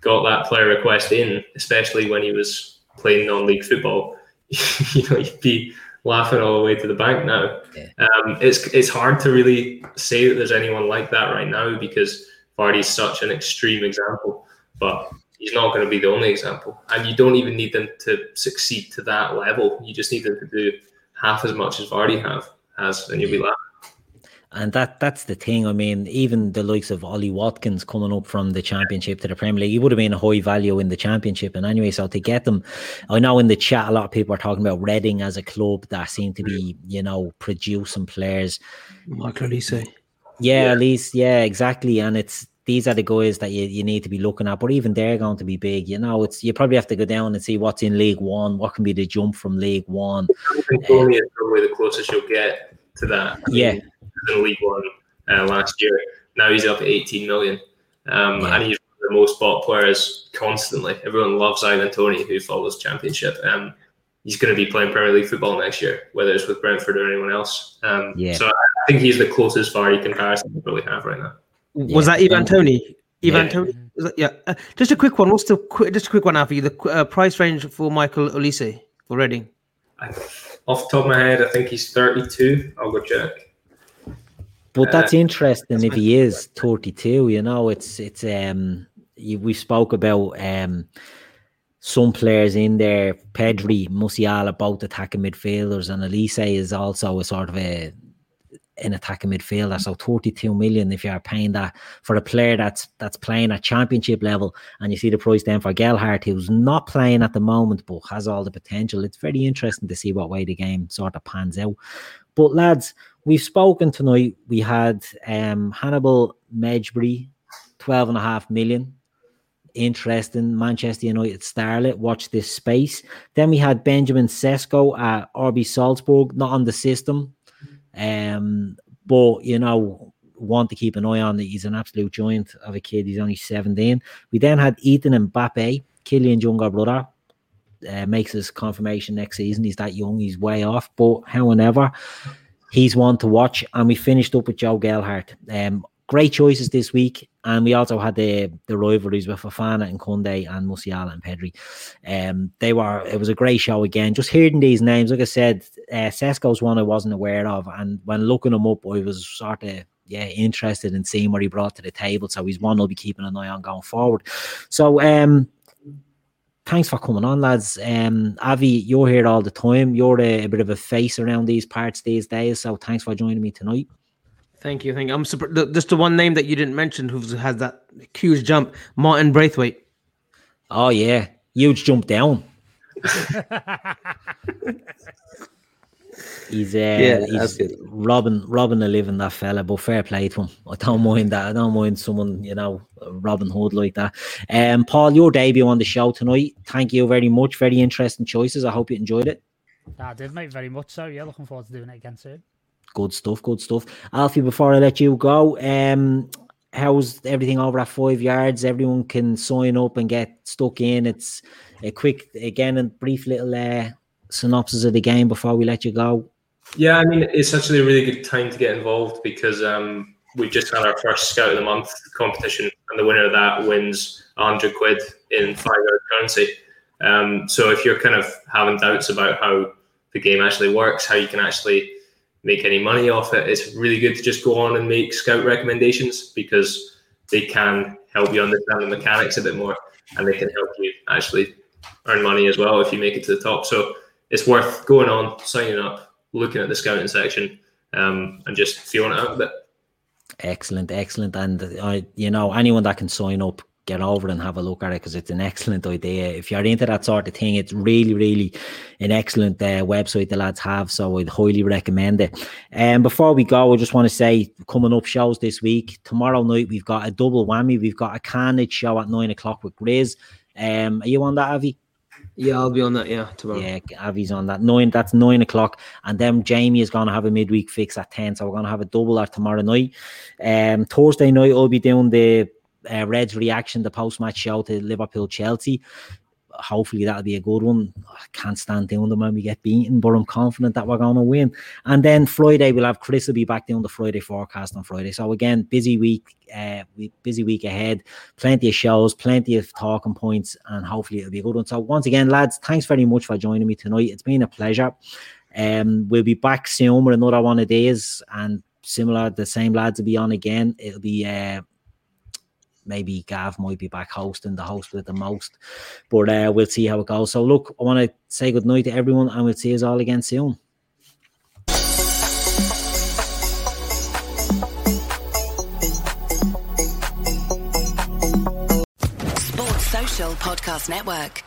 got that player request in, especially when he was playing non-league football, you know, you'd be laughing all the way to the bank now. Yeah. Um, it's it's hard to really say that there's anyone like that right now because Vardy's such an extreme example, but he's not going to be the only example. And you don't even need them to succeed to that level. You just need them to do half as much as Vardy have has, and you'll be laughing. And that that's the thing. I mean, even the likes of Ollie Watkins coming up from the championship to the Premier League, he would have been a high value in the championship. And anyway, so to get them, I know in the chat a lot of people are talking about Reading as a club that seem to be, you know, producing players. Michael Olise. Yeah, yeah, at least, yeah, exactly. And it's these are the guys that you, you need to be looking at. But even they're going to be big. You know, it's you probably have to go down and see what's in League One, what can be the jump from League One. I think probably is probably the closest you'll get to that. yeah. In League One uh, last year. Now he's up at 18 million. Um, yeah. And he's the most bought players constantly. Everyone loves Ivan Toney, who follows Championship. Um, he's going to be playing Premier League football next year, whether it's with Brentford or anyone else. Um, yeah. So I think he's the closest Vardy comparison we probably have right now. Was yeah. that Ivan Toney? Ivan yeah. Toney? yeah. Uh, just a quick one. What's the qu- just a quick one after you? The uh, price range for Michael Olise for Reading? I, off the top of my head, I think he's 32. I'll go check. But that's uh, interesting if he is 32, you know, it's it's um we spoke about um some players in there, Pedri, Musiala, both attacking midfielders, and Olise is also a sort of a an attacking midfielder. So 32 million if you're paying that for a player that's that's playing at championship level and you see the price then for Gelhardt, who's not playing at the moment but has all the potential. It's very interesting to see what way the game sort of pans out. But lads, we've spoken tonight. We had um, Hannibal Mejbri, 12 and a half million. Interesting. Manchester United starlet. Watch this space. Then we had Benjamin Sesko at RB Salzburg, not on the system. Um, but you know, want to keep an eye on that. He's an absolute giant of a kid. He's only 17. We then had Ethan Mbappe, Kylian's younger brother. Uh, makes his confirmation next season. He's that young, he's way off. But however, he's one to watch. And we finished up with Joe Gelhardt. Um, great choices this week. And we also had the the rivalries with Fofana and Koundé and Musiala and Pedri. Um, they were it was a great show again. Just hearing these names, like I said, uh, Sesko's one I wasn't aware of, and when looking him up, I was sort of yeah interested in seeing what he brought to the table. So he's one I'll be keeping an eye on going forward. So um, thanks for coming on, lads. Um, Avi, you're here all the time. You're a, a, bit of a face around these parts these days. So thanks for joining me tonight. Thank you. Thank you. I'm super, just the one name that you didn't mention who has that huge jump, Martin Braithwaite. Oh yeah, huge jump down. he's uh, yeah, he's robbing robbing a living that fella, but fair play to him. I don't mind that. I don't mind someone you know Robin Hood like that. Um, Paul, your debut on the show tonight. Thank you very much. Very interesting choices. I hope you enjoyed it. I did, mate. Very much so. Yeah, looking forward to doing it again soon. Good stuff. Good stuff. Alfie, before I let you go, um, how's everything over at five yards? Everyone can sign up and get stuck in. It's a quick, again, a brief little uh, synopsis of the game before we let you go. Yeah, I mean, it's actually a really good time to get involved because um, we just had our first Scout of the Month competition, and the winner of that wins 100 quid in five yard currency. Um, so if you're kind of having doubts about how the game actually works, how you can actually make any money off it, it's really good to just go on and make scout recommendations because they can help you understand the mechanics a bit more and they can help you actually earn money as well if you make it to the top. So it's worth going on, signing up, looking at the scouting section, um, and just feeling it out a bit. Excellent, excellent, and uh, you know anyone that can sign up get over and have a look at it because it's an excellent idea. If you're into that sort of thing, it's really, really an excellent uh, website the lads have. So I'd highly recommend it. And um, before we go, I just want to say coming up shows this week. Tomorrow night we've got a double whammy. We've got a Carnage show at nine o'clock with Grizz. Um, are you on that, Avi? Yeah, I'll be on that. Yeah, tomorrow. Yeah, Avi's on that. Nine. That's nine o'clock, and then Jamie is going to have a midweek fix at ten. So we're going to have a double at tomorrow night. Um, Thursday night I'll be doing the uh, Red's reaction, the post match show to Liverpool Chelsea. Hopefully that'll be a good one. I can't stand doing them when we get beaten, but I'm confident that we're going to win. And then Friday we'll have Chris will be back doing the Friday forecast on Friday. So again, busy week, uh, busy week ahead. Plenty of shows, plenty of talking points, and hopefully it'll be a good one. So once again, lads, thanks very much for joining me tonight. It's been a pleasure. Um, we'll be back soon with another one of these, and similar, the same lads will be on again. It'll be uh maybe Gav might be back hosting the host with the most, but uh, we'll see how it goes. So, look, I want to say good night to everyone, and we'll see us all again soon. Sports Social Podcast Network.